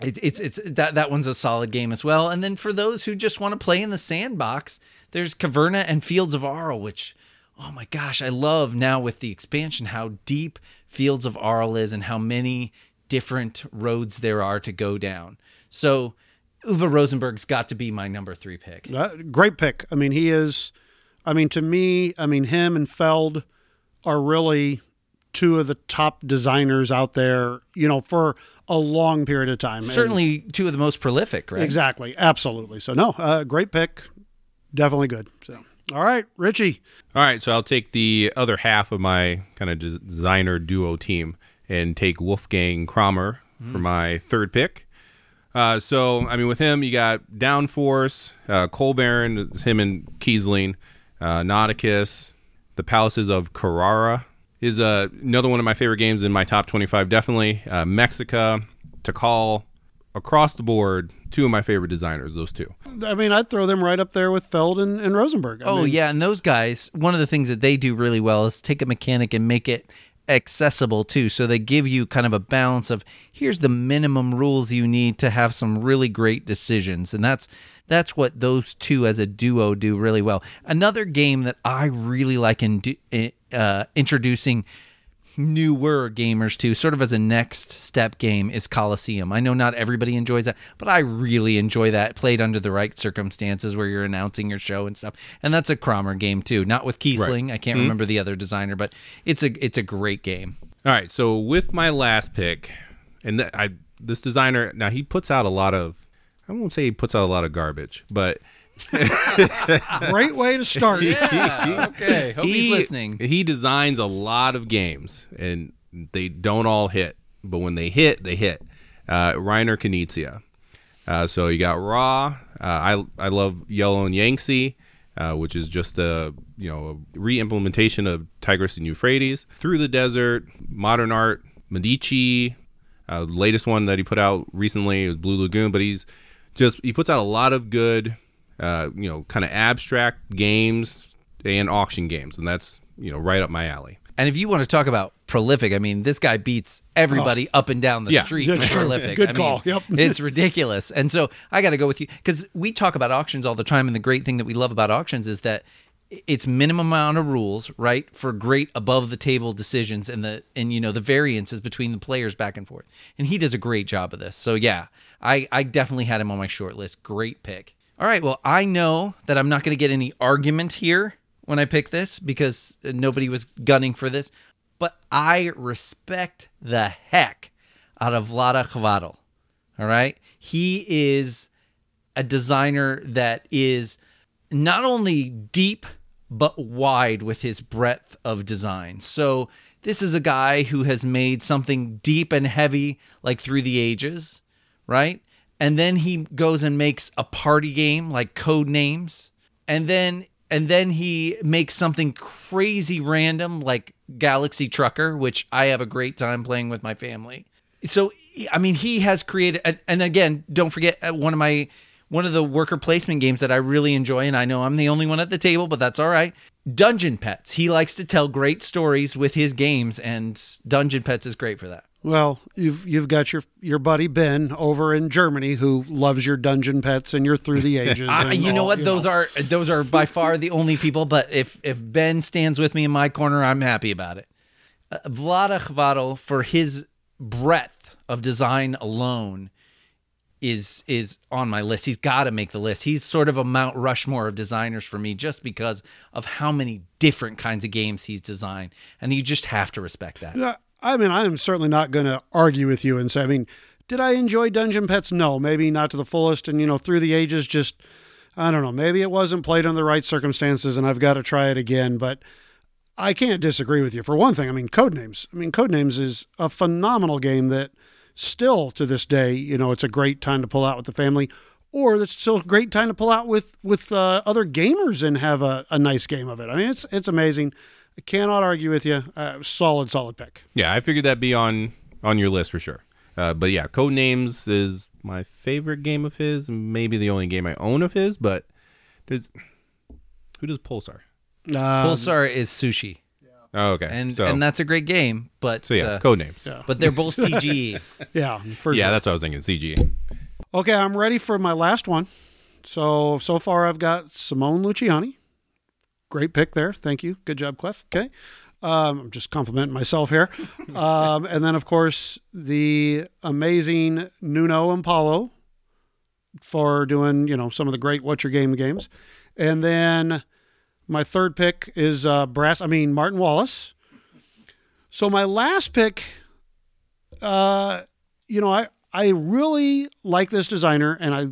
it, it's it's that that one's a solid game as well. And then for those who just want to play in the sandbox, there's Caverna and Fields of Arle which oh my gosh, I love now with the expansion how deep Fields of Arle is and how many different roads there are to go down. So Uwe Rosenberg's got to be my number three pick. Great pick. I mean, he is. I mean, to me, I mean, him and Feld are really two of the top designers out there. You know, for a long period of time. And- Certainly two of the most prolific, right? exactly, absolutely. So no, uh, great pick. Definitely good. So all right, Richie. All right, so I'll take the other half of my kind of designer duo team and take Wolfgang Kramer for my third pick. Uh, so, I mean, with him, you got Downforce, uh, Coal Baron, it's him and Kiesling, uh, Nauticus, the Palaces of Carrara is uh, another one of my favorite games in my top 25, definitely. Uh, Mexica, Tikal, across the board, two of my favorite designers, those two. I mean, I'd throw them right up there with Feld and, and Rosenberg. I Oh mean, yeah, and those guys, one of the things that they do really well is take a mechanic and make it accessible too. So they give you kind of a balance of here's the minimum rules you need to have some really great decisions. And that's that's what those two as a duo do really well. Another game that I really like in do, uh, introducing newer gamers to, sort of as a next step game, is Coliseum. I know not everybody enjoys that, but I really enjoy that. Played under the right circumstances where you're announcing your show and stuff. And that's a Kramer game too. Not with Kiesling. I can't remember the other designer, but it's a it's a great game. All right, so with my last pick, and th- I this designer now he puts out a lot of I won't say he puts out a lot of garbage, but [LAUGHS] great way to start. okay. [LAUGHS] Hope he's listening. He designs a lot of games, and they don't all hit, but when they hit, they hit. Uh, Reiner Knizia. Uh, so you got Ra. Uh, I I love Yellow and Yangtze, uh, which is just a you know a re-implementation of Tigris and Euphrates. Through the Desert, Modern Art, Medici. Uh, latest one that he put out recently was Blue Lagoon, but he's just he puts out a lot of good, uh, you know, kind of abstract games and auction games, and that's you know right up my alley. And if you want to talk about prolific, I mean, this guy beats everybody up and down the Yeah. street That's with true. prolific. Good I mean, call. Yep. it's ridiculous. And so I got to go with you because we talk about auctions all the time. And the great thing that we love about auctions is that it's minimum amount of rules, right, for great above the table decisions and the and you know the variances between the players back and forth. And he does a great job of this. So yeah, I I definitely had him on my short list. Great pick. All right, well, I know that I'm not going to get any argument here when I pick this because nobody was gunning for this, but I respect the heck out of Vlaada Chvátil. All right, he is a designer that is not only deep but wide with his breadth of design. So this is a guy who has made something deep and heavy like through the ages, right? And then he goes and makes a party game like Code Names, and then and then he makes something crazy random like Galaxy Trucker, which I have a great time playing with my family. So I mean, he has created, and, again, don't forget uh, one of my one of the worker placement games that I really enjoy, and I know I'm the only one at the table, but that's all right. Dungeon Petz. He likes to tell great stories with his games, and Dungeon Petz is great for that. Well, you've you've got your your buddy Ben over in Germany who loves your Dungeon Petz and you're through the [LAUGHS] ages. I, you know all- what? Those are those are by far the only people. But if if Ben stands with me in my corner, I'm happy about it. Uh, Vlaada Chvátil, for his breadth of design alone, is is on my list. He's got to make the list. He's sort of a Mount Rushmore of designers for me, just because of how many different kinds of games he's designed, and you just have to respect that. Yeah, I mean, I am certainly not going to argue with you and say, I mean, did I enjoy Dungeon Petz? No, maybe not to the fullest. And, you know, through the ages, just, I don't know, maybe it wasn't played under the right circumstances and I've got to try it again. But I can't disagree with you. For one thing, I mean, Codenames. I mean, Codenames is a phenomenal game that still to this day, you know, it's a great time to pull out with the family. Or it's still a great time to pull out with with uh, other gamers and have a, a nice game of it. I mean, it's it's amazing. I cannot argue with you. Uh, solid, solid pick. Yeah, I figured that'd be on on your list for sure. Uh, but yeah, Code Names is my favorite game of his, maybe the only game I own of his. But there's who does Pulsar? Uh, Pulsar is Suchý, Oh, okay, and so, and that's a great game. But so yeah, uh, Code Names. Yeah. but they're both [LAUGHS] CG. Yeah, for Yeah, sure. that's what I was thinking. CG. Okay, I'm ready for my last one. So so far, I've got Simone Luciani. Great pick there. Thank you. Good job, Clef. Okay. Um, I'm just complimenting myself here. [LAUGHS] Um, and then, of course, the amazing Nuno and Paulo for doing, you know, some of the great What's Your Game games. And then my third pick is uh, Brass, I mean, Martin Wallace. So my last pick, uh, you know, I, I really like this designer, and I,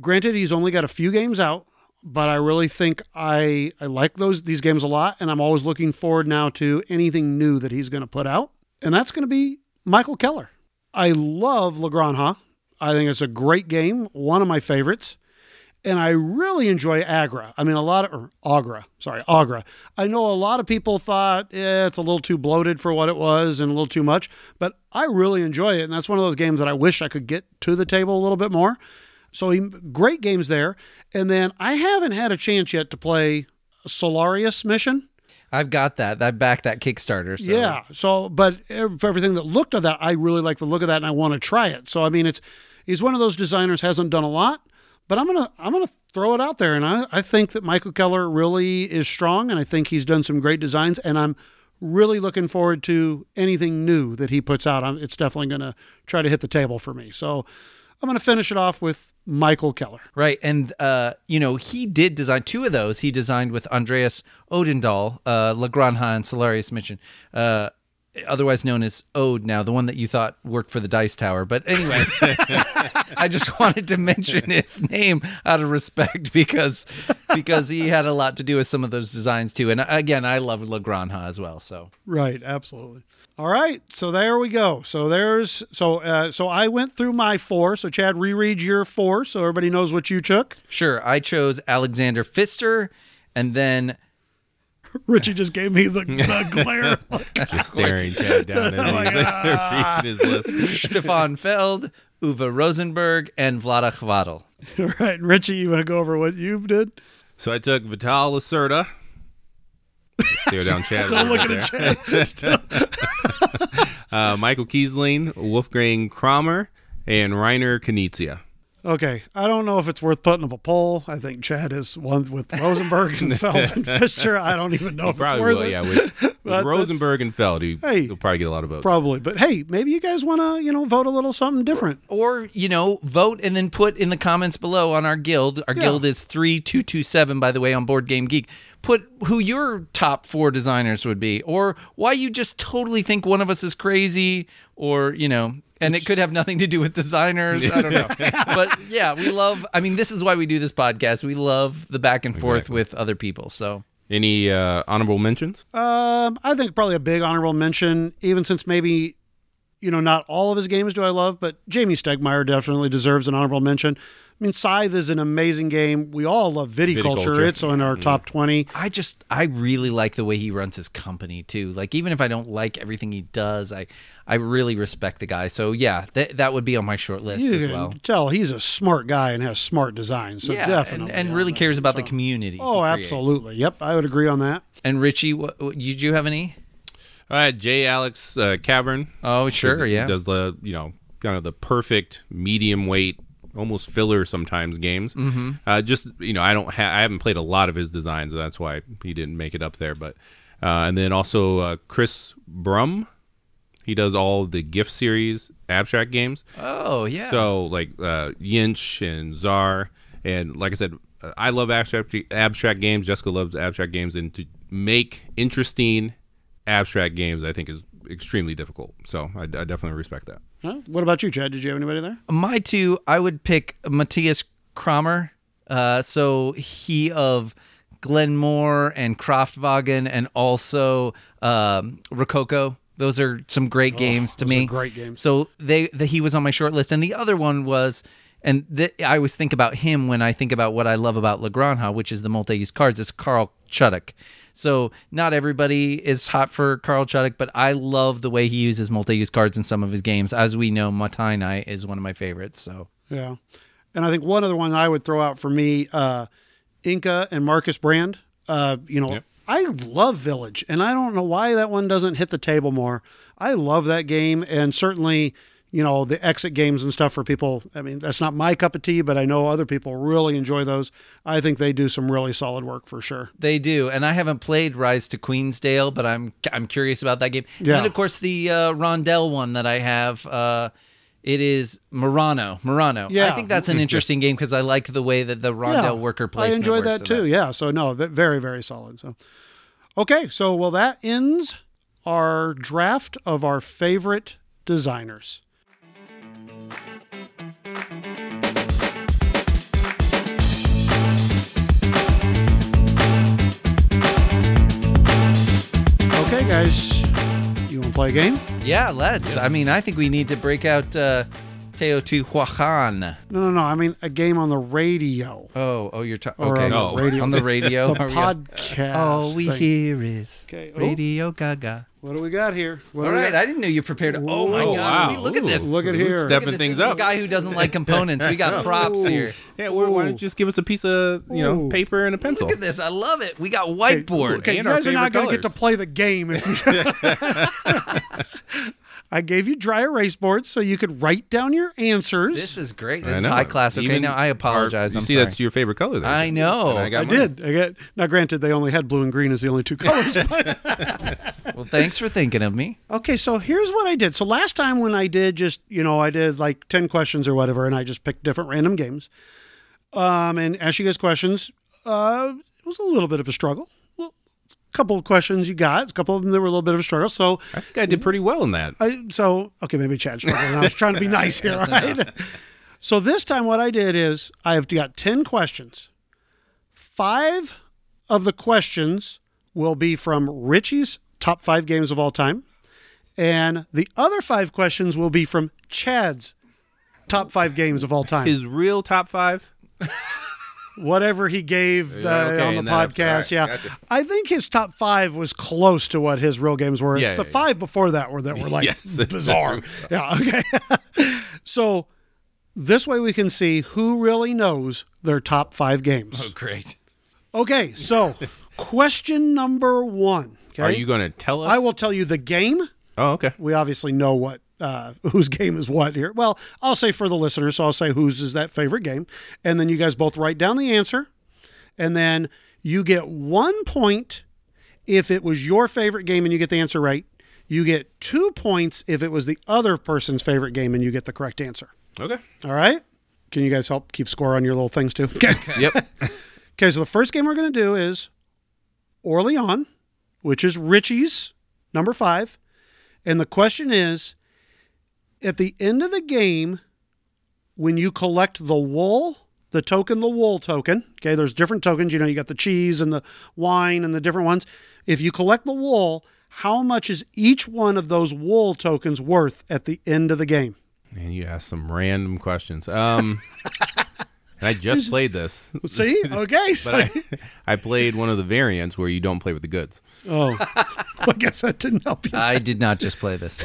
granted, he's only got a few games out, but I really think I I like those these games a lot, and I'm always looking forward now to anything new that he's going to put out, and that's going to be Michael Keller. I love La Granja. I think it's a great game, one of my favorites, and I really enjoy Agra. I mean, a lot of Agra, sorry, Agra. I know a lot of people thought eh, it's a little too bloated for what it was and a little too much, but I really enjoy it, and that's one of those games that I wish I could get to the table a little bit more. So he, great games there. And then I haven't had a chance yet to play Solarius mission. I've got that. I backed that Kickstarter. So. Yeah. So, but everything that looked at that, I really like the look of that, and I want to try it. So, I mean, it's he's one of those designers hasn't done a lot, but I'm gonna I'm gonna throw it out there, and I I think that Michael Keller really is strong, and I think he's done some great designs, and I'm really looking forward to anything new that he puts out. I'm, it's definitely gonna try to hit the table for me. So. I'm going to finish it off with Michael Keller. Right. And, uh, you know, he did design two of those. He designed with Andreas Odendahl, uh, La Granja and Solarius Mission, uh, otherwise known as Ode now, the one that you thought worked for the Dice Tower. But anyway, [LAUGHS] I just [LAUGHS] wanted to mention his name out of respect because because he had a lot to do with some of those designs too. And again, I love La Granja as well. So Right, absolutely. All right, so there we go. So there's so uh, so I went through my four. So Chad, reread your four, so everybody knows what you took. sure, I chose Alexander Pfister, and then [LAUGHS] Richie just gave me the, the [LAUGHS] glare. [LAUGHS] Just staring Chad down as he's reading his list. Stefan Feld, Uwe Rosenberg, and Vlaada Chvátil. All right, Richie, you want to go over what you did? So I took Vital Lacerda. Stare down Chad. Still over looking there. at Chad. Uh, Michael Kiesling, Wolfgang Kramer, and Reiner Knizia. Okay, I don't know if it's worth putting up a poll. I think Chad is one with Rosenberg and [LAUGHS] Feld and Pfister. I don't even know if it's worth will, it. yeah. With, [LAUGHS] with Rosenberg and Feld, he, Hey. he'll probably get a lot of votes. Probably, but hey, maybe you guys want to, you know, vote a little something different. Or, you know, vote and then put in the comments below on our guild. Our Yeah. guild is 3227, by the way, on Board Game Geek. Put who your top four designers would be, or why you just totally think one of us is crazy, or, you know, and it could have nothing to do with designers. I don't know. [LAUGHS] but yeah, we love, I mean, this is why we do this podcast. We love the back and forth Exactly. with other people. So, Any uh, honorable mentions? Um, I think probably a big honorable mention, even since maybe, you know, not all of his games do I love, but Jamey Stegmaier definitely deserves an honorable mention. I mean, Scythe is an amazing game. We all love viticulture. Viticulture. It's in our mm-hmm. top 20. I just I really like the way he runs his company too. Like even if I don't like everything he does, I I really respect the guy. So yeah, that that would be on my short list You as can well. tell he's a smart guy and has smart designs. So yeah, definitely. and, and really that. cares about the community. Oh, absolutely. Yep, I would agree on that. And Richie, what, what, did you have any? All right, J. Alex uh, Kevern. Oh, sure, yeah. Does the you know kind of the perfect medium weight, almost filler sometimes games. Mm-hmm. Uh, just you know, I don't ha- I haven't played a lot of his designs, so that's why he didn't make it up there. But uh, and then also uh, Kris Burm. He does all the GIPF series abstract games. Oh, yeah. So like uh, YINSH and TZAAR, and like I said, uh, I love abstract abstract games. Jessica loves abstract games, and to make interesting abstract games, I think is extremely difficult. So I, I definitely respect that. Huh? What about you, Chad? Did you have anybody there? My two, I would pick Matthias Cramer. Uh, so he of Glenmore and Kraftwagen, and also um, Rococo. Those are some great games to Oh, those are me. great games. So they, the, he was on my short list, and the other one was, and th- I always think about him when I think about what I love about La Granja, which is the multi-use cards. It's Carl Chudyk. So not everybody is hot for Carl Chudyk, but I love the way he uses multi-use cards in some of his games. As we know, Mottainai is one of my favorites. So Yeah. And I think one other one I would throw out for me, uh, Inka and Markus Brand. Uh, you know, Yep. I love Village, and I don't know why that one doesn't hit the table more. I love that game, and certainly, you know, the exit games and stuff for people. I mean, that's not my cup of tea, but I know other people really enjoy those. I think they do some really solid work for sure. They do, and I haven't played Rise to Queensdale, but I'm I'm curious about that game. Yeah. And of course, the uh, Rondell one that I have. Uh, it is Murano. Murano. I think that's an [LAUGHS] interesting game because I like the way that the Rondell worker placement I enjoyed that in too. Yeah. So no, very very solid. So okay, so well that ends our draft of our favorite designers. Okay, guys, you want to play a game? Yeah, let's. I mean, I think we need to break out uh, Teotihuacan. No, no, no. I mean a game on the radio Oh, oh, you're talking. Okay, on the radio. on the radio. [LAUGHS] the podcast. All we thing. hear is Okay. Radio Gaga. What do we got here? What All do we right, got? I didn't know you prepared. Oh my Oh, god! wow. I mean, look at this. Ooh. Look at here. Step- Look at stepping this. things This is up. a guy who doesn't like components. We got [LAUGHS] props here. Yeah, why, why don't you just give us a piece of you know Ooh. paper and a pencil? Look at this. I love it. We got whiteboard. Okay, you and our guys are not going to get to play the game if you. [LAUGHS] [LAUGHS] I gave you dry erase boards so you could write down your answers. This is great. I This is know. high class. Okay, Even now I apologize. our- you I'm see, sorry. that's your favorite color. There. I know. I, got I did. I get, now, granted, they only had blue and green as the only two [LAUGHS] colors. but- [LAUGHS] Well, thanks for thinking of me. okay, so here's what I did. So last time when I did just, you know, I did like 10 questions or whatever, and I just picked different random games um, and asked you guys questions. Uh, it was a little bit of a struggle. Couple of questions you got, a couple of them that were a little bit of a struggle. So I think I did pretty well in that. I, so okay, maybe Chad struggled. I was trying to be [LAUGHS] nice here, right? So this time, what I did is I've got ten questions. Five of the questions will be from Richie's top five games of all time, and the other five questions will be from Chad's top five games of all time. His real top five. [LAUGHS] Whatever he gave the, Yeah, okay, on the in that episode. podcast, right, yeah. gotcha. I think his top five was close to what his real games were. It's Yeah, the yeah, yeah. five before that were that were like [LAUGHS] Yes. bizarre. yeah, okay. [LAUGHS] so this way we can see who really knows their top five games. Oh, great. Okay, so [LAUGHS] question number one. Okay. Are you going to tell us? I will tell you the game. Oh, okay. We obviously know what uh, [LAUGHS] whose game is what here. Well, I'll say for the listeners, so I'll say whose is that favorite game, and then you guys both write down the answer, and then you get one point if it was your favorite game and you get the answer right. You get two points if it was the other person's favorite game and you get the correct answer. Okay. All right? Can you guys help keep score on your little things too? Okay. [LAUGHS] Yep. Okay, so the first game we're going to do is Orleans, which is Richie's number five. And the question is at the end of the game, when you collect the wool, the token, the wool token, okay, there's different tokens. You know, you got the cheese and the wine and the different ones. If you collect the wool, how much is each one of those wool tokens worth at the end of the game? Man, you ask some random questions. Um, and I just [LAUGHS] played this, See? [LAUGHS] Okay. So, but I, I played one of the variants where you don't play with the goods. oh, [LAUGHS] I guess that didn't help you. I did not just play this.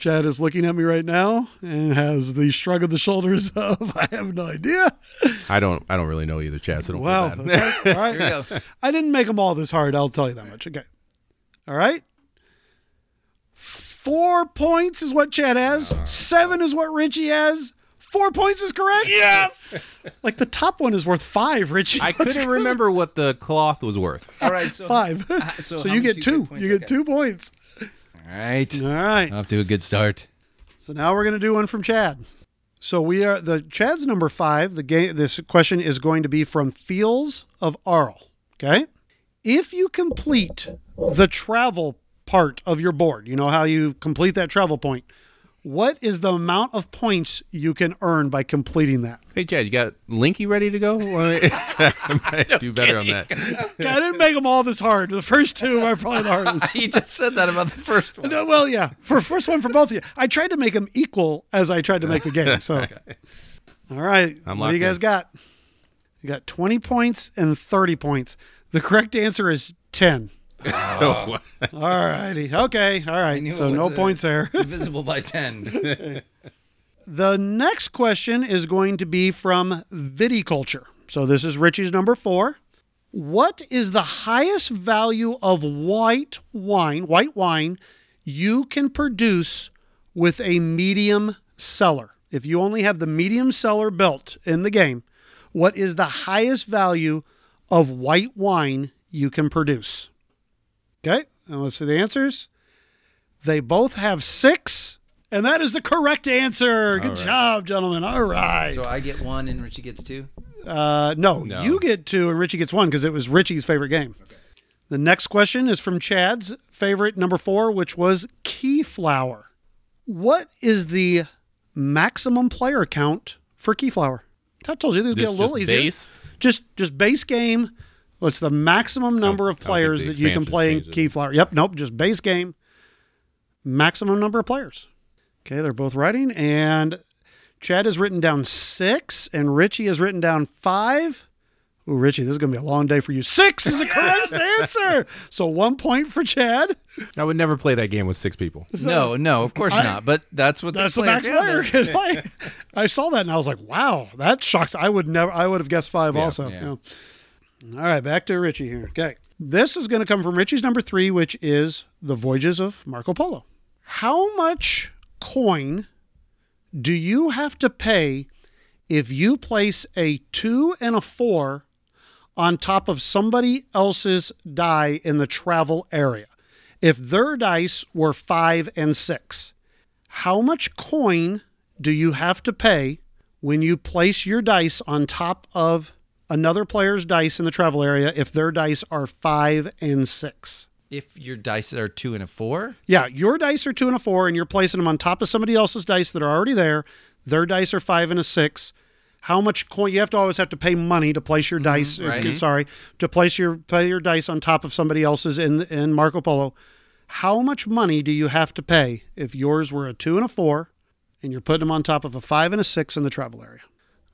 Chad is looking at me right now and has the shrug of the shoulders [LAUGHS] of I have no idea. I don't. I don't really know either, Chad. So don't Wow. feel bad. Okay. [LAUGHS] All right. Here we go. I didn't make them all this hard. I'll tell you that much. Okay. All right. Four points is what Chad has. Seven is what Richie has. Four points is correct. Yes. [LAUGHS] Like the top one is worth five, Richie. I couldn't remember what the cloth was worth. All right. So Five. Uh, so so you much get you two. get points? You get Okay. two points. All right. All right. Off to a good start. So now we're going to do one from Chad. So we are the Chad's number five. The game. This question is going to be from Fields of Arle. Okay. If you complete the travel part of your board, you know how you complete that travel point. What is the amount of points you can earn by completing that? Hey, Chad, you got Linky ready to go? [LAUGHS] I might no do better kidding. on that. [LAUGHS] I didn't make them all this hard. The first two are probably the hardest. [LAUGHS] He just said that about the first one. No, well, yeah. For first one for both of you. I tried to make them equal as I tried to make the game. So, okay. all right. what do you guys in. got? You got 20 points and 30 points. The correct answer is 10. [LAUGHS] Uh, all righty. Okay. All right. So no uh, points there. [LAUGHS] divisible by 10. [LAUGHS] the next question is going to be from Viticulture. So this is Richie's number four. What is the highest value of white wine, white wine, you can produce with a medium cellar? If you only have the medium cellar built in the game, what is the highest value of white wine you can produce? Okay, and let's see the answers. They both have six, and that is the correct answer. Good job, gentlemen. All right. So I get one and Richie gets two. Uh, no, No. you get two, and Richie gets one because it was Richie's favorite game. Okay. The next question is from Chad's favorite number four, which was Keyflower. What is the maximum player count for Keyflower? I told you this would get a little easier. base? Just just base game. What's the maximum number of I don't think players that you can play in. Keyflower? Yep, nope, just base game. Maximum number of players. Okay, they're both writing, and Chad has written down six, and Richie has written down five. Ooh, Richie, this is going to be a long day for you. Six is the correct [LAUGHS] answer. So one point for Chad. I would never play that game with six people. No, no, of course I- not. But that's what That's the player max gathered. player. [LAUGHS] 'Cause I, I saw that and I was like, wow, that shocks. I would never, I would have guessed five also. yeah. Yeah. All right, back to Richie here. Okay. This is going to come from Richie's number three, which is The Voyages of Marco Polo. How much coin do you have to pay if you place a two and a four on top of somebody else's die in the travel area? If their dice were five and six, how much coin do you have to pay when you place your dice on top of another player's dice in the travel area if their dice are five and six? If your dice are two and a four, Yeah, your dice are two and a four, and you're placing them on top of somebody else's dice that are already there. Their dice are five and a six. How much coin? You have to always have to pay money to place your dice. right. uh, Sorry, to place your play your dice on top of somebody else's in in Marco Polo. How much money do you have to pay if yours were a two and a four, and you're putting them on top of a five and a six in the travel area?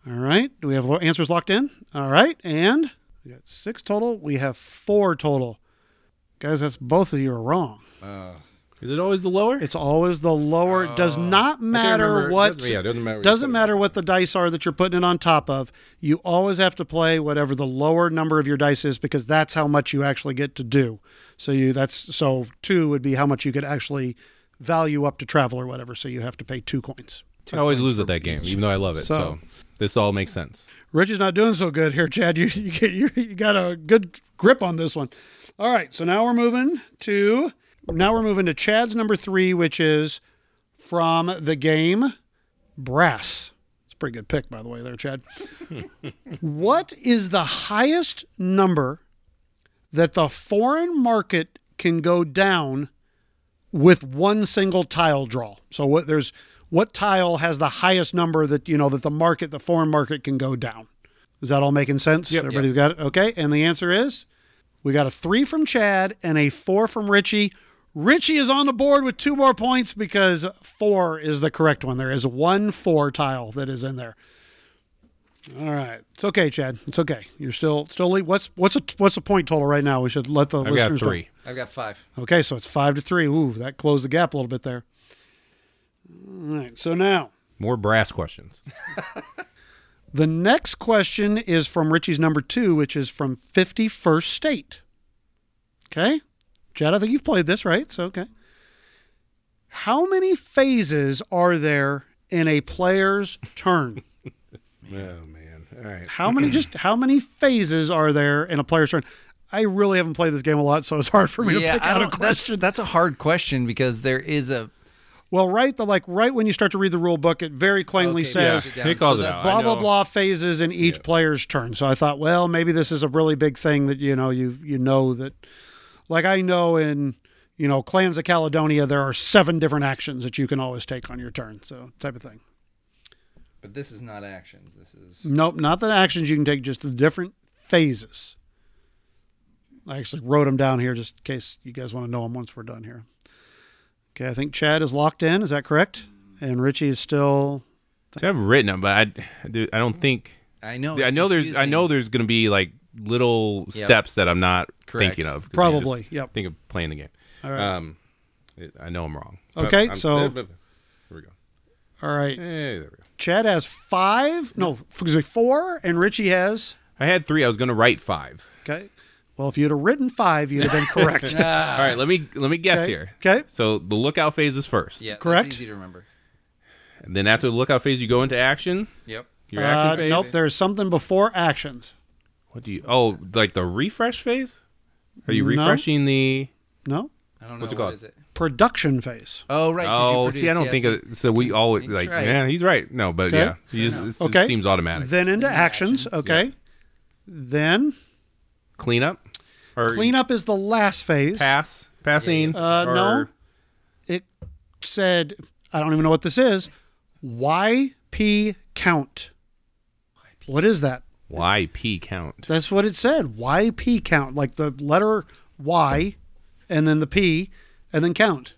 All right. Do we have answers locked in? All right, and we got six total. We have four total. Guys, that's both of you are wrong. Uh, is it always the lower? It's always the lower. It does oh. not matter remember- what. doesn't- yeah, doesn't matter what doesn't matter what the dice are that you're putting it on top of. You always have to play whatever the lower number of your dice is because that's how much you actually get to do. So you that's so two would be how much you could actually value up to travel or whatever. So you have to pay two coins. I always lose at that game, even though I love it. So- So, this all makes sense. Richie's not doing so good here, Chad. You [LAUGHS] you, get, you you got a good grip on this one. All right, so now we're moving to now we're moving to Chad's number three, which is from the game Brass. It's a pretty good pick, by the way, there, Chad. [LAUGHS] what is the highest number that the foreign market can go down with one single tile draw? So what there's what tile has the highest number that you know that the market, the foreign market, can go down? Is that all making sense? Yep. Everybody's got it. Okay, and the answer is we got a three from Chad and a four from Richie. Richie is on the board with two more points because four is the correct one. There is one four tile that is in there. All right, it's okay, Chad. It's okay. You're still still lead. What's what's a what's a point total right now? We should let the I've got listeners know. three. I've got five. Okay, so it's five to three. Ooh, that closed the gap a little bit there. All right, so now More brass questions. [LAUGHS] the next question is from Richie's number two, which is from 51st State. Okay, Chad, I think you've played this, right? So, okay. How many phases are there in a player's turn? [LAUGHS] Oh man! All right. How many just how many phases are there in a player's turn? I really haven't played this game a lot, so it's hard for me to pick out a don't, that's, question. that's a hard question because there is a Well, right the like right when you start to read the rule book, it very plainly Okay, says yeah. He calls So it that- out. blah blah blah phases in each player's turn. So I thought, well, maybe this is a really big thing that you know you you know that like I know in you know clans of Caledonia there are seven different actions that you can always take on your turn. So type of thing. But this is not actions. This is Nope, not the actions you can take, just the different phases. I actually wrote them down here just in case you guys want to know them once we're done here. Okay, I think Chad is locked in. Is that correct? And Richie is still See, I've written them, but I, dude, I don't think. I know. I it's know there's. I know there's going to be like little Yep. steps that I'm not Correct. thinking of. Probably, just yep. Think of playing the game. all right. Um, it- I know I'm wrong. Okay, I'm- so- [LAUGHS] here we go. All right. Hey, there we go. Chad has five. No, excuse me, four, and Richie has I had three. I was going to write five. okay. Well, if you'd have written five, you'd have been correct. [LAUGHS] All right, let me let me guess Okay. here. Okay. So the lookout phase is first. Yeah, Correct. That's easy to remember. And then after the lookout phase, you go into action. Yep. Your action Uh, phase. nope, there's something before actions. What do you? Oh, like the refresh phase? Are you No. refreshing the? No, I don't know What's it what called? is it. production phase. Oh right. 'cause you Oh, produce, see, I don't yeah, think so- of. So we always He's like. right. Yeah, he's right. No, but Okay. yeah, you just, it just Okay. seems automatic. Then into actions. actions, Okay. Then Cleanup or cleanup is the last phase. pass passing. Uh, or no. It said, I don't even know what this is. YP count. What is that? YP count. That's what it said. YP count, like the letter Y, and then the P, and then count.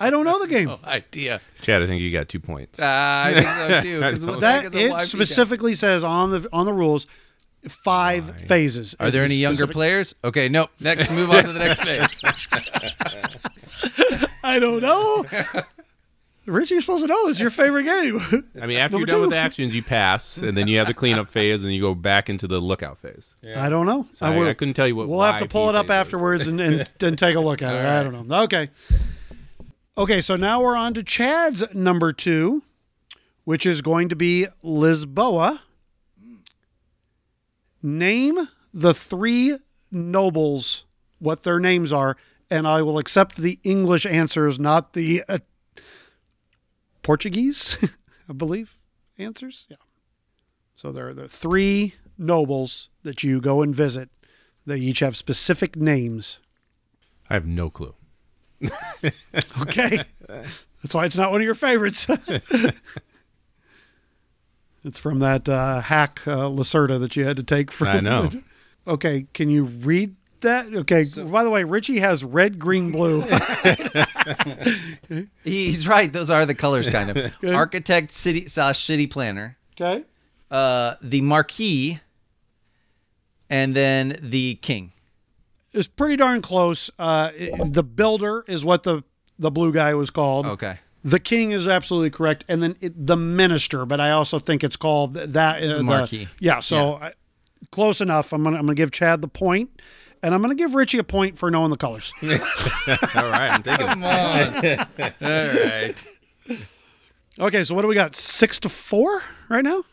I don't know the [LAUGHS] game. No idea. Chad, I think you got two points. Uh, I think so too. 'cause [LAUGHS] I what the heck that is a it count? specifically says on the on the rules five phases. Are there It's any younger players? Okay, nope. Next, move on to the next phase. [LAUGHS] I don't know. Richie, you're supposed to know this. is your favorite game. [LAUGHS] I mean, after Number you're done with actions, you pass, and then you have the cleanup phase, and you go back into the lookout phase. I don't know. So I, will- I couldn't tell you what. We'll have to pull it up afterwards and, and, [LAUGHS] and take a look at it. I don't know. Okay. Okay, so now we're on to Chad's number two, which is going to be Lisboa. Name the three nobles, what their names are, and I will accept the English answers, not the uh, Portuguese, [LAUGHS] I believe, answers. Yeah. So there are the three nobles that you go and visit. They each have specific names. I have no clue. [LAUGHS] Okay. That's why it's not one of your favorites. [LAUGHS] it's from that uh, hack uh, Lacerda that you had to take from. I know. [LAUGHS] Okay, can you read that? Okay. by the way, Richie has red, green, blue. [LAUGHS] [LAUGHS] He's right. Those are the colors, kind of. Architect, city slash city planner, okay. uh, the marquis, and then the king. It's pretty darn close. Uh, it- the builder is what the the blue guy was called. Okay. The king is absolutely correct, and then it, the minister. But I also think it's called that uh, the marquis. Yeah, so I, close enough. I'm gonna I'm gonna give Chad the point, and I'm gonna give Richie a point for knowing the colors. [LAUGHS] All right, I'm taking. Come on. [LAUGHS] All right. okay, so what do we got? Six to four right now.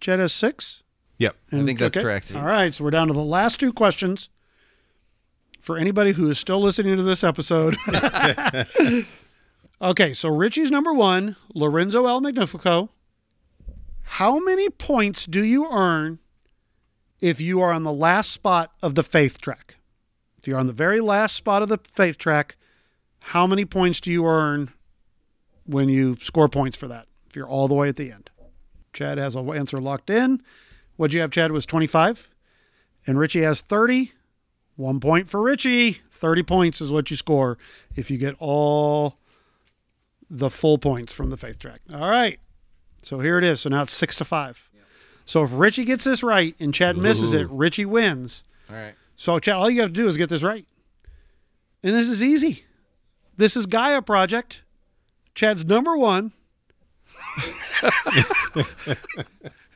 Chad has six. Yep. I think that's correct. All right, so we're down to the last two questions. For anybody who is still listening to this episode. [LAUGHS] okay, so Richie's number one, Lorenzo il Magnifico. How many points do you earn if you are on the last spot of the faith track? If you're on the very last spot of the faith track, how many points do you earn when you score points for that? If you're all the way at the end. Chad has an answer locked in. What'd you have, Chad? Was 25. And Richie has 30. One point for Richie. 30 points is what you score if you get all the full points from the faith track. All right. So here it is. So now it's six to five. So if Richie gets this right and Chad misses it, Richie wins. All right. So Chad, all you got to do is get this right. And this is easy. This is Gaia Project. Chad's number one. [LAUGHS]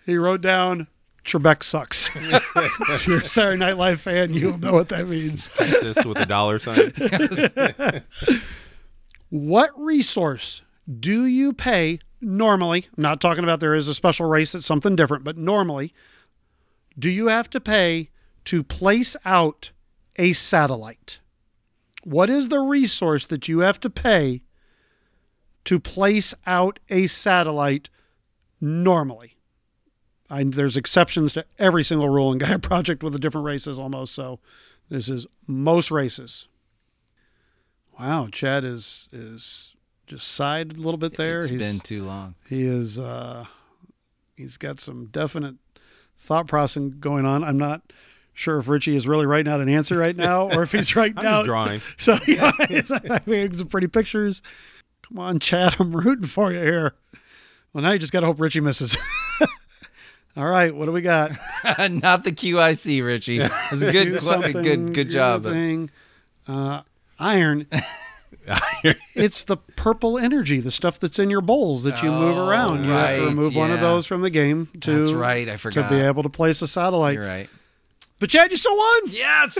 he wrote down Trebek sucks. [LAUGHS] if you're a Saturday Night Live fan, you'll know what that means. Texas with a dollar sign. [LAUGHS] What resource do you pay normally? I'm not talking about there is a special race that's something different, but normally, do you have to pay to place out a satellite? What is the resource that you have to pay to place out a satellite normally? I, there's exceptions to every single rule in Gaia [LAUGHS] Project with the different races almost. So this is most races. Wow, Chad is is just sighed a little bit there. It's he's been too long. he is uh, he's got some definite thought processing going on. I'm not sure if Richie is really writing out an answer right now or if he's [LAUGHS] writing I'm out drawing. [LAUGHS] So yeah, it's, I mean, some pretty pictures. Come on, Chad, I'm rooting for you here. Well, now you just got to hope Richie misses. [LAUGHS] All right, what do we got? Not the QIC, Richie. It's a Do good, good, good job. Thing. Uh, iron. [LAUGHS] it's the purple energy, the stuff that's in your bowls that you move Oh, around. You have to right, remove one of yeah. those from the game to, That's right, I to forgot. be able to place a satellite. You're right. But Chad, you still won. Yes.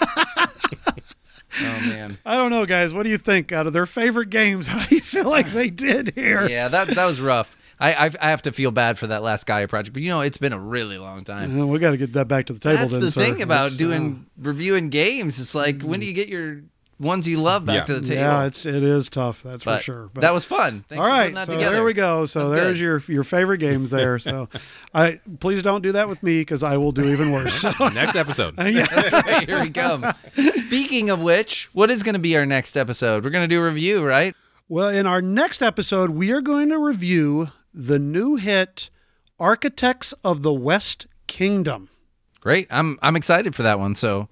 [LAUGHS] oh man. I don't know, guys. What do you think? Out of their favorite games, [LAUGHS] how do you feel like they did here? Yeah, that that was rough. I I've, I have to feel bad for that last Gaia project, but you know it's been a really long time. Uh, we got to get that back to the table. That's then, the sir. thing about uh, doing reviewing games. It's like when do you get your ones you love back Yeah. to the table? Yeah, it's it is tough. That's But for sure. But that was fun. Thanks all for that So together. there we go. So That's there's good. your your favorite games there. So [LAUGHS] I please don't do that with me because I will do even worse. So, [LAUGHS] Next episode. [LAUGHS] yeah. Here we come. Speaking of which, what is going to be our next episode? We're going to do a review, right? Well, in our next episode, we are going to review the new hit Architects of the West Kingdom. Great. I'm I'm excited for that one. So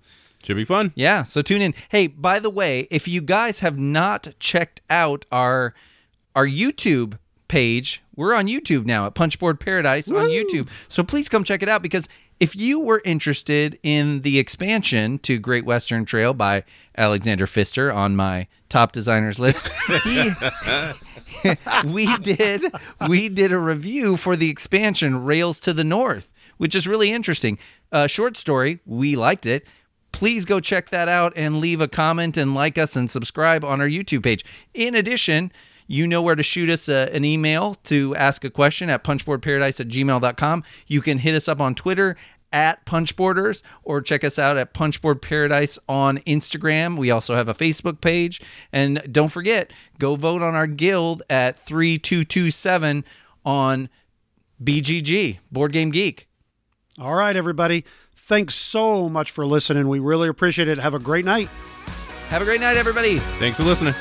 Should be fun. Yeah, so tune in. Hey, by the way, if you guys have not checked out our our YouTube page, we're on YouTube now at Punchboard Paradise on YouTube. So please come check it out because if you were interested in the expansion to Great Western Trail by Alexander Pfister on my top designers list, [LAUGHS] he [LAUGHS] we did we did a review for the expansion Rails to the North, which is really interesting. Uh, short story, we liked it. Please go check that out and leave a comment and like us and subscribe on our YouTube page. In addition, you know where to shoot us a, an email to ask a question at punchboardparadise at gmail.com. You can hit us up on Twitter at Punchboarders or check us out at Punchboard Paradise on Instagram. We also have a Facebook page. And don't forget, go vote on our guild at 3227 on BGG, Board Game Geek. All right, everybody. Thanks so much for listening. We really appreciate it. Have a great night. Have a great night, everybody. Thanks for listening.